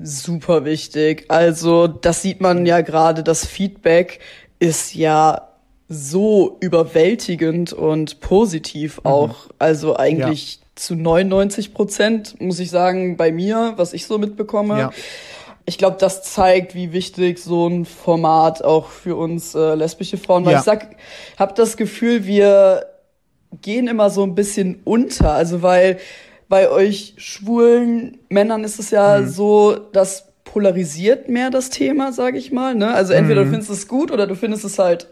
Super wichtig. Also, das sieht man ja gerade, das Feedback ist ja so überwältigend und positiv auch. Also eigentlich zu 99 Prozent, muss ich sagen, bei mir, was ich so mitbekomme. Ja. Ich glaube, das zeigt, wie wichtig so ein Format auch für uns äh, lesbische Frauen war. Ja. Ich sag, habe das Gefühl, wir gehen immer so ein bisschen unter. Also weil bei euch schwulen Männern ist es ja so, das polarisiert mehr das Thema, sage ich mal. Ne? Also entweder du findest es gut oder du findest es halt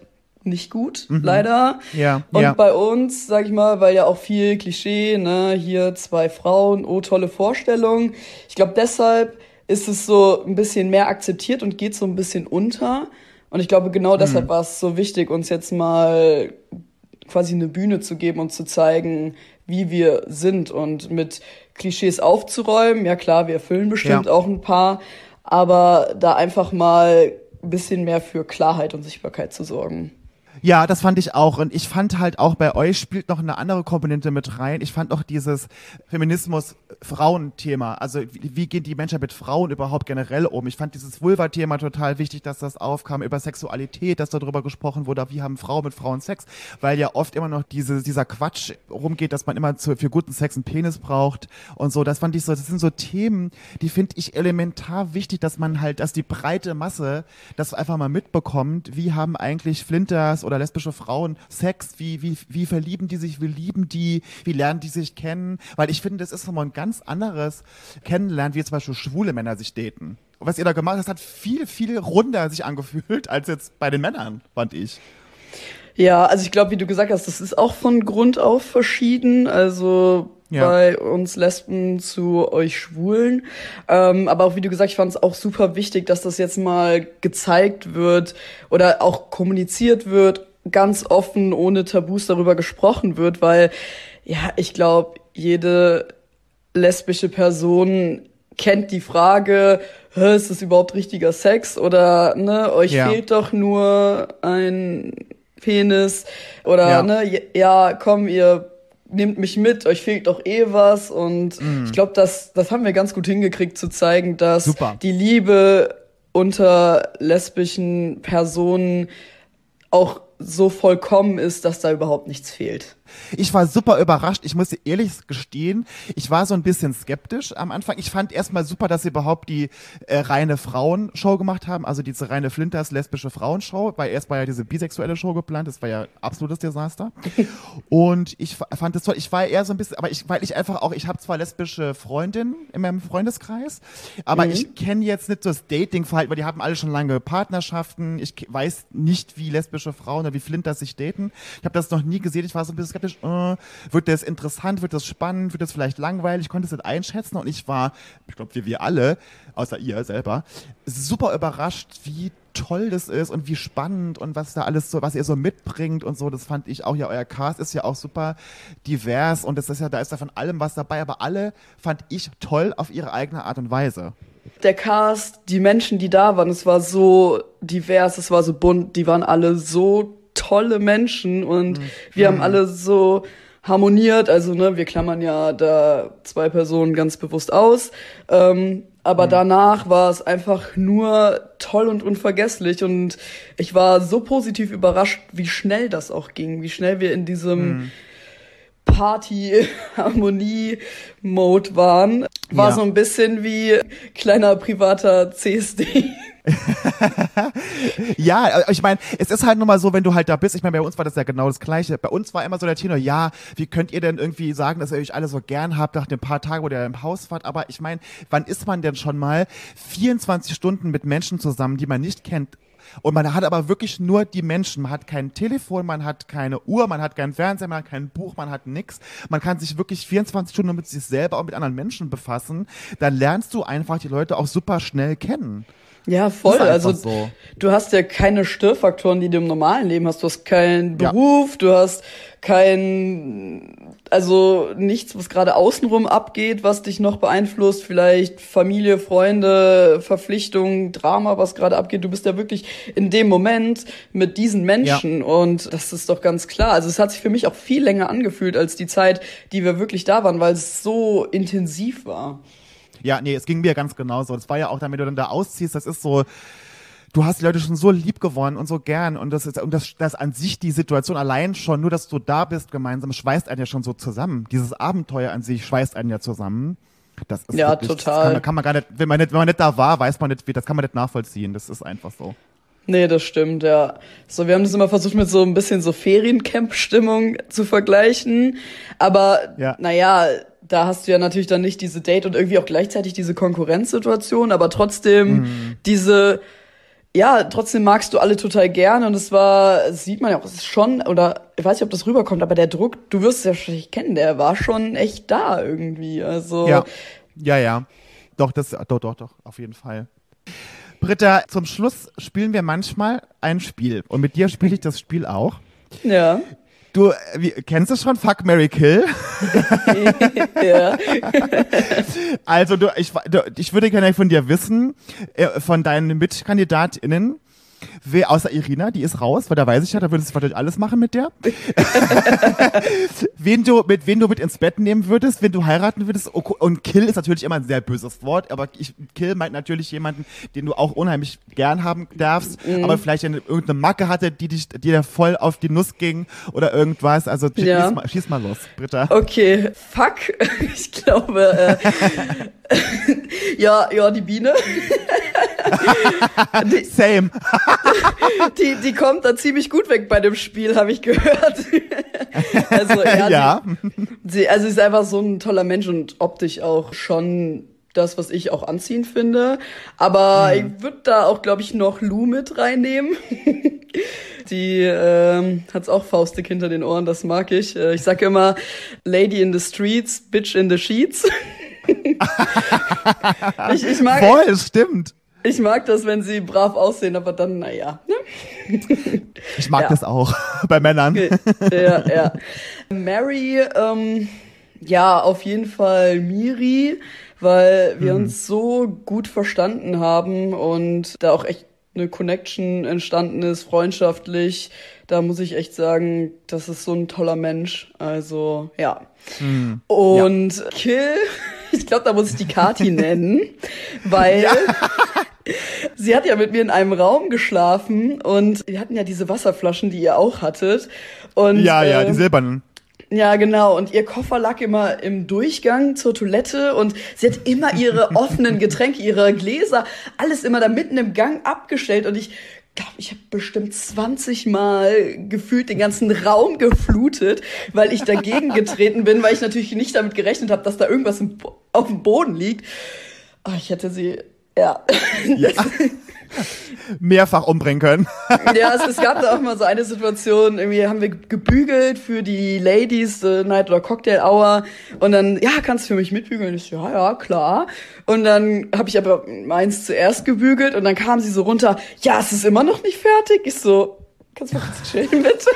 nicht gut, leider. Ja, Und ja. bei uns, sag ich mal, weil ja auch viel Klischee, ne, hier zwei Frauen, oh tolle Vorstellung. Ich glaube, deshalb ist es so ein bisschen mehr akzeptiert und geht so ein bisschen unter. Und ich glaube, genau deshalb war es so wichtig, uns jetzt mal quasi eine Bühne zu geben und zu zeigen, wie wir sind und mit Klischees aufzuräumen. Ja klar, wir erfüllen bestimmt Ja. auch ein paar, aber da einfach mal ein bisschen mehr für Klarheit und Sichtbarkeit zu sorgen. Ja, das fand ich auch. Und ich fand halt auch bei euch spielt noch eine andere Komponente mit rein. Ich fand auch dieses Feminismus-Frauen-Thema. Also wie, wie gehen die Menschen mit Frauen überhaupt generell um? Ich fand dieses Vulva-Thema total wichtig, dass das aufkam, über Sexualität, dass darüber gesprochen wurde, wie haben Frauen mit Frauen Sex, weil ja oft immer noch diese, dieser Quatsch rumgeht, dass man immer zu, für guten Sex einen Penis braucht und so. Das fand ich so, das sind so Themen, die finde ich elementar wichtig, dass man halt, dass die breite Masse das einfach mal mitbekommt, wie haben eigentlich Flinters oder lesbische Frauen Sex, wie, wie, wie verlieben die sich, wie lieben die, wie lernen die sich kennen, weil ich finde, das ist nochmal ein ganz anderes Kennenlernen, wie zum Beispiel schwule Männer sich daten. Was ihr da gemacht habt, hat viel, viel runder sich angefühlt, als jetzt bei den Männern, fand ich. Ja, also ich glaube, wie du gesagt hast, das ist auch von Grund auf verschieden. Also Ja. bei uns Lesben zu euch Schwulen. Ähm, aber auch wie du gesagt, ich fand es auch super wichtig, dass das jetzt mal gezeigt wird oder auch kommuniziert wird, ganz offen, ohne Tabus darüber gesprochen wird, weil ja, ich glaube, jede lesbische Person kennt die Frage, "Hä, ist das überhaupt richtiger Sex oder ne, euch Ja. fehlt doch nur ein Penis oder Ja. ne, ja, komm, ihr nehmt mich mit, euch fehlt doch eh was und ich glaube, das das haben wir ganz gut hingekriegt zu zeigen, dass Super. die Liebe unter lesbischen Personen auch so vollkommen ist, dass da überhaupt nichts fehlt. Ich war super überrascht. Ich muss dir ehrlich gestehen, ich war so ein bisschen skeptisch am Anfang. Ich fand erstmal super, dass sie überhaupt die äh, reine Frauenshow gemacht haben, also diese reine Flinters lesbische Frauenshow, weil erst war ja diese bisexuelle Show geplant, das war ja absolutes Desaster. Und ich fand es toll. Ich war eher so ein bisschen, aber ich, weil ich einfach auch, ich habe zwar lesbische Freundinnen in meinem Freundeskreis, aber Mhm. ich kenne jetzt nicht so das Dating-Verhalten, weil die haben alle schon lange Partnerschaften. Ich weiß nicht, wie lesbische Frauen oder wie Flinters sich daten. Ich habe das noch nie gesehen. Ich war so ein bisschen skeptisch. Äh, wird das interessant? Wird das spannend? Wird das vielleicht langweilig? Ich konnte es nicht einschätzen und ich war, ich glaube, wie wir alle, außer ihr selber, super überrascht, wie toll das ist und wie spannend und was da alles so, was ihr so mitbringt und so, das fand ich auch ja, euer Cast ist ja auch super divers und das ist ja, da ist ja von allem was dabei, aber alle fand ich toll auf ihre eigene Art und Weise. Der Cast, die Menschen, die da waren, es war so divers, es war so bunt, die waren alle so tolle Menschen und wir haben alle so harmoniert. Also, ne, wir klammern ja da zwei Personen ganz bewusst aus. Ähm, aber danach war es einfach nur toll und unvergesslich. Und ich war so positiv überrascht, wie schnell das auch ging, wie schnell wir in diesem Party-Harmonie-Mode waren. War Ja. so ein bisschen wie kleiner privater CSD. Ja, äh, ich meine, es ist halt nun mal so, wenn du halt da bist, ich meine, bei uns war das ja genau das Gleiche. Bei uns war immer so der Tenor, ja, wie könnt ihr denn irgendwie sagen, dass ihr euch alle so gern habt nach den paar Tagen, wo ihr im Haus wart? Aber ich meine, wann ist man denn schon mal 24 Stunden mit Menschen zusammen, die man nicht kennt? Und man hat aber wirklich nur die Menschen. Man hat kein Telefon, man hat keine Uhr, man hat keinen Fernseher, man hat kein Buch, man hat nix. Man kann sich wirklich 24 Stunden mit sich selber und mit anderen Menschen befassen. Dann lernst du einfach die Leute auch super schnell kennen. Ja, voll. Also so. du hast ja keine Störfaktoren, die du im normalen Leben hast. Du hast keinen Ja. Beruf, du hast kein, also nichts, was gerade außenrum abgeht, was dich noch beeinflusst. Vielleicht Familie, Freunde, Verpflichtungen, Drama, was gerade abgeht. Du bist ja wirklich in dem Moment mit diesen Menschen und das ist doch ganz klar. Also es hat sich für mich auch viel länger angefühlt als die Zeit, die wir wirklich da waren, weil es so intensiv war. Ja, nee, es ging mir ganz genauso. Das war ja auch wenn du dann da ausziehst, das ist so, du hast die Leute schon so lieb gewonnen und so gern und das ist, und das, das an sich die Situation allein schon, nur dass du da bist gemeinsam, schweißt einen ja schon so zusammen. Dieses Abenteuer an sich schweißt einen ja zusammen. Das ist Ja, wirklich, total. Kann, man- kann man gar nicht, wenn man nicht, wenn man nicht da war, weiß man nicht, wie, das kann man nicht nachvollziehen. Das ist einfach so. Nee, das stimmt, ja. So, wir haben das immer versucht, mit so ein bisschen so Feriencamp-Stimmung zu vergleichen. Aber, Ja. naja, da hast du ja natürlich dann nicht diese Date und irgendwie auch gleichzeitig diese Konkurrenzsituation, aber trotzdem diese, ja, trotzdem magst du alle total gerne und es war, das sieht man ja auch, es ist schon, oder ich weiß nicht, ob das rüberkommt, aber der Druck, du wirst es ja schon kennen, der war schon echt da irgendwie. Also, Ja, ja, ja. Doch, das, doch, doch, doch, auf jeden Fall. Britta, zum Schluss spielen wir manchmal ein Spiel. Und mit dir spiele ich das Spiel auch. ja. Du, äh, wie, kennst du schon Fuck, Mary Kill? ja. Also, du, ich, du, ich würde gerne von dir wissen, äh, von deinen MitkandidatInnen, wer, außer Irina, die ist raus, weil da weiß ich ja, da würdest du wahrscheinlich alles machen mit der. wen du, mit wen du mit ins Bett nehmen würdest, wen du heiraten würdest. Oh, Und Kill ist natürlich immer ein sehr böses Wort, aber ich, Kill meint natürlich jemanden, den du auch unheimlich gern haben darfst, Mhm. aber vielleicht eine, irgendeine Macke hatte, die dich, die dir voll auf die Nuss ging oder irgendwas. Also schieß, Ja. mal, schieß mal los, Britta. Okay, fuck. Ich glaube, äh, ja, ja, die Biene. Same. die, die kommt da ziemlich gut weg bei dem Spiel, habe ich gehört. also, ja, Ja. Sie, sie, also sie ist einfach so ein toller Mensch und optisch auch schon das, was ich auch anziehend finde. Aber Mhm. ich würde da auch, glaube ich, noch Lou mit reinnehmen. Die ähm, hat's auch faustig hinter den Ohren, das mag ich. Äh, ich sage immer, Lady in the Streets, Bitch in the Sheets. ich, ich, mag, Voll, es stimmt. Ich mag das, wenn sie brav aussehen, aber dann, naja. Ne? Ich mag Ja. das auch bei Männern. ja, ja. Mary, ähm, ja, auf jeden Fall Miri, weil wir uns so gut verstanden haben und da auch echt eine Connection entstanden ist, freundschaftlich. Da muss ich echt sagen, das ist so ein toller Mensch. Also, ja. Und Kill, ich glaube, da muss ich die Kati nennen, weil Sie hat ja mit mir in einem Raum geschlafen und wir hatten ja diese Wasserflaschen, die ihr auch hattet. Und, Ja, ja, die ähm, silbernen. Ja, genau. Und ihr Koffer lag immer im Durchgang zur Toilette und sie hat immer ihre offenen Getränke, ihre Gläser, alles immer da mitten im Gang abgestellt. Und ich glaube, ich habe bestimmt 20 Mal gefühlt den ganzen Raum geflutet, weil ich dagegen getreten bin, weil ich natürlich nicht damit gerechnet habe, dass da irgendwas auf dem Boden liegt. Oh, ich hätte sie, ja. Mehrfach umbringen können. Ja, es, es gab da auch mal so eine Situation, irgendwie haben wir gebügelt für die Ladies äh, Night oder Cocktail Hour und dann, ja, kannst du für mich mitbügeln? Ich so, ja, ja, klar. Und dann habe ich aber meins zuerst gebügelt und dann kam sie so runter, ja, es ist immer noch nicht fertig. Ich so, kannst du mal kurz chillen, bitte?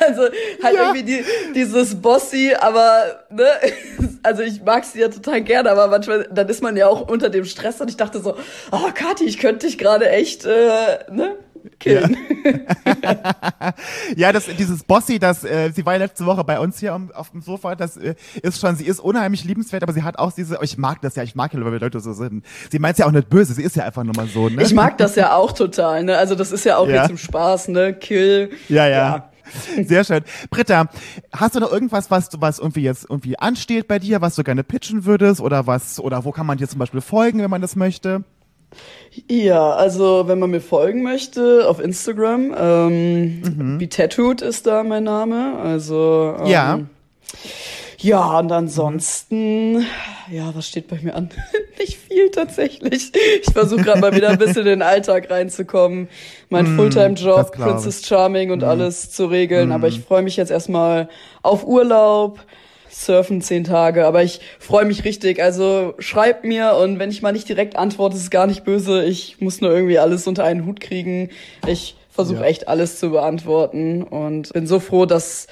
Also halt Ja. irgendwie die, dieses Bossy, aber, ne, also ich mag sie ja total gerne, aber manchmal, dann ist man ja auch unter dem Stress und ich dachte so, oh, Kathi, ich könnte dich gerade echt, äh, ne, killen. Ja, das, dieses Bossy, das, äh, sie war ja letzte Woche bei uns hier am- auf dem Sofa, das äh, ist schon, sie ist unheimlich liebenswert, aber sie hat auch diese, ich mag das ja, ich mag ja, wenn Leute so sind. Sie meint ja auch nicht böse, sie ist ja einfach nur mal so, ne? Ich mag das ja auch total, ne? Also das ist ja auch Ja. jetzt im Spaß, ne? Kill. Ja, ja. Sehr schön. Britta, hast du noch irgendwas, was du, was irgendwie jetzt irgendwie ansteht bei dir, was du gerne pitchen würdest oder was, oder wo kann man dir zum Beispiel folgen, wenn man das möchte? Ja, also wenn man mir folgen möchte auf Instagram, ähm, wie Tattooed ist da mein Name. Also ähm, Ja. Ja, und ansonsten, ja, was steht bei mir an? Nicht viel tatsächlich. Ich versuche gerade mal wieder ein bisschen in den Alltag reinzukommen, mein das Fulltime-Job. Princess Charming und alles zu regeln. Aber ich freue mich jetzt erstmal auf Urlaub. Surfen zehn Tage, aber ich freue mich richtig. Also schreibt mir und wenn ich mal nicht direkt antworte, ist es gar nicht böse. Ich muss nur irgendwie alles unter einen Hut kriegen. Ich versuche Ja. echt alles zu beantworten und bin so froh, dass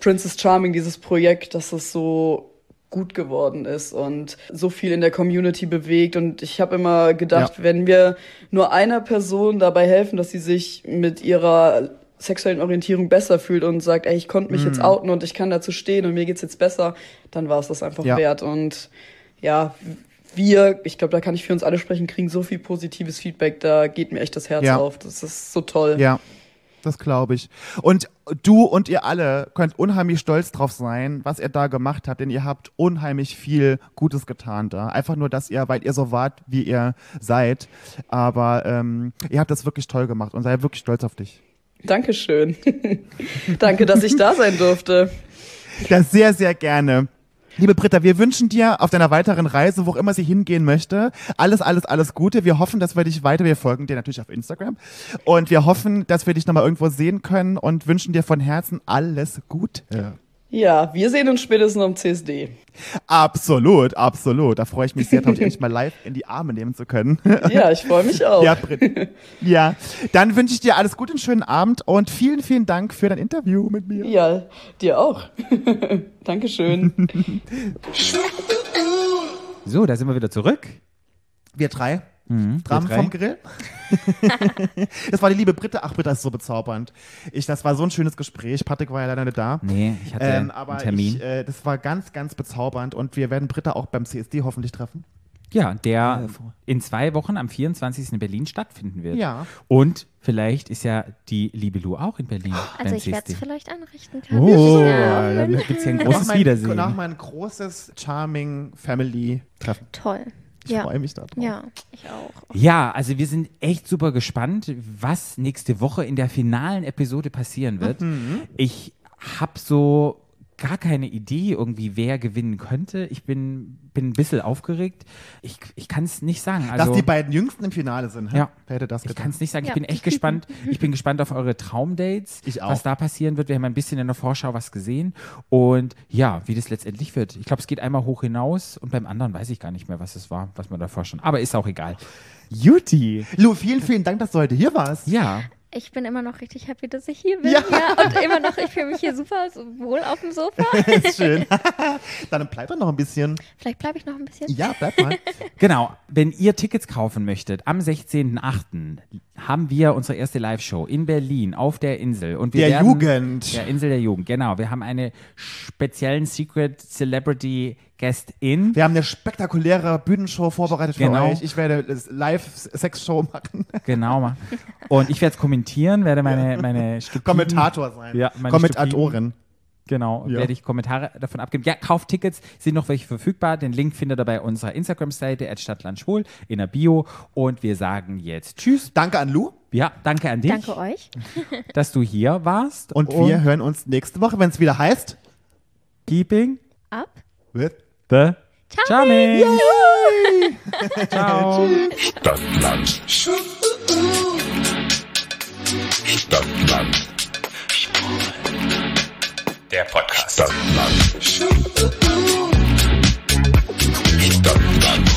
Princess Charming, dieses Projekt, dass es so gut geworden ist und so viel in der Community bewegt. Und ich habe immer gedacht, Ja. wenn wir nur einer Person dabei helfen, dass sie sich mit ihrer sexuellen Orientierung besser fühlt und sagt, ey, ich konnte mich jetzt outen und ich kann dazu stehen und mir geht's jetzt besser, dann war es das einfach Ja. wert. Und ja, wir, ich glaube, da kann ich für uns alle sprechen, kriegen so viel positives Feedback, da geht mir echt das Herz Ja. auf. Das ist so toll. Ja, das glaube ich. Und du und ihr alle könnt unheimlich stolz drauf sein, was ihr da gemacht habt, denn ihr habt unheimlich viel Gutes getan da. Einfach nur, dass ihr, weil ihr so wart, wie ihr seid. Aber ähm, ihr habt das wirklich toll gemacht und seid wirklich stolz auf dich. Dankeschön. Danke, dass ich da sein durfte. Das sehr, sehr gerne. Liebe Britta, wir wünschen dir auf deiner weiteren Reise, wo auch immer sie hingehen möchte, alles, alles, alles Gute. Wir hoffen, dass wir dich weiter, wir folgen dir natürlich auf Instagram und wir hoffen, dass wir dich nochmal irgendwo sehen können und wünschen dir von Herzen alles Gute. Ja, wir sehen uns spätestens am CSD. Absolut, absolut. Da freue ich mich sehr drauf, dich endlich mal live in die Arme nehmen zu können. Ja, ich freue mich auch. Ja, Britt. Ja, dann wünsche ich dir alles Gute, einen schönen Abend und vielen, vielen Dank für dein Interview mit mir. Ja, dir auch. Dankeschön. So, da sind wir wieder zurück. Wir drei. Mhm, vom Grill. das war die liebe Britta. Ach, Britta ist so bezaubernd. Ich, das war so ein schönes Gespräch. Patrick war ja leider nicht da. Nee, ich hatte Ähm, aber einen Termin. Ich, äh, das war ganz, ganz bezaubernd und wir werden Britta auch beim CSD hoffentlich treffen. ja, der in zwei Wochen am 24. in Berlin stattfinden wird. Ja. Und vielleicht ist ja die liebe Lu auch in Berlin. Also beim ich werde es vielleicht einrichten können. Oh, Ja. dann gibt es ja ein großes mein, Wiedersehen. Noch mal ein großes Charming Family Treffen. Toll. Ich ja. freue mich darauf. Ja, ich auch. Ja, also wir sind echt super gespannt, was nächste Woche in der finalen Episode passieren wird. Mhm. Ich habe so gar keine Idee irgendwie, wer gewinnen könnte. Ich bin, bin ein bisschen aufgeregt. Ich, ich kann es nicht sagen. Also, Dass die beiden Jüngsten im Finale sind. hä? Ja. Wer hätte das ich gedacht? kann es nicht sagen. Ich Ja. bin echt gespannt. Ich bin gespannt auf eure Traumdates, Ich auch. was da passieren wird. Wir haben ein bisschen in der Vorschau was gesehen. Und ja, wie das letztendlich wird. Ich glaube, es geht einmal hoch hinaus und beim anderen weiß ich gar nicht mehr, was es war, was man davor schon. Aber ist auch egal. Juti. Lu, vielen, vielen Dank, dass du heute hier warst. Ja. Ich bin immer noch richtig happy, dass ich hier bin. Ja. Ja. und immer noch, ich fühle mich hier super so wohl auf dem Sofa. ist schön. Dann bleib doch noch ein bisschen. Vielleicht bleibe ich noch ein bisschen. Ja, bleib mal. Genau, wenn ihr Tickets kaufen möchtet, am 16.08. haben wir unsere erste Live-Show in Berlin auf der Insel. Und wir Der werden, Jugend. Der Insel der Jugend, genau. Wir haben eine speziellen Secret Celebrity Guest in. Wir haben eine spektakuläre Bühnenshow vorbereitet für Genau. euch. Ich werde Live-Sex-Show machen. Genau. Und ich werde es kommentieren, werde meine, meine Kommentator sein. Ja, meine Kommentatorin. Genau, Ja. werde ich Kommentare davon abgeben. Ja, Kauftickets sind noch welche verfügbar. Den Link findet ihr bei unserer Instagram-Seite @stadtlandschwul in der Bio. Und wir sagen jetzt Tschüss. Danke an Lou. Ja, danke an dich, Danke euch. dass du hier warst. Und wir hören uns nächste Woche, wenn es wieder heißt. Keeping Ab. With the Charming. Ciao. Stadtland. Stadtland der Podcast. Stadtland. Stadtland.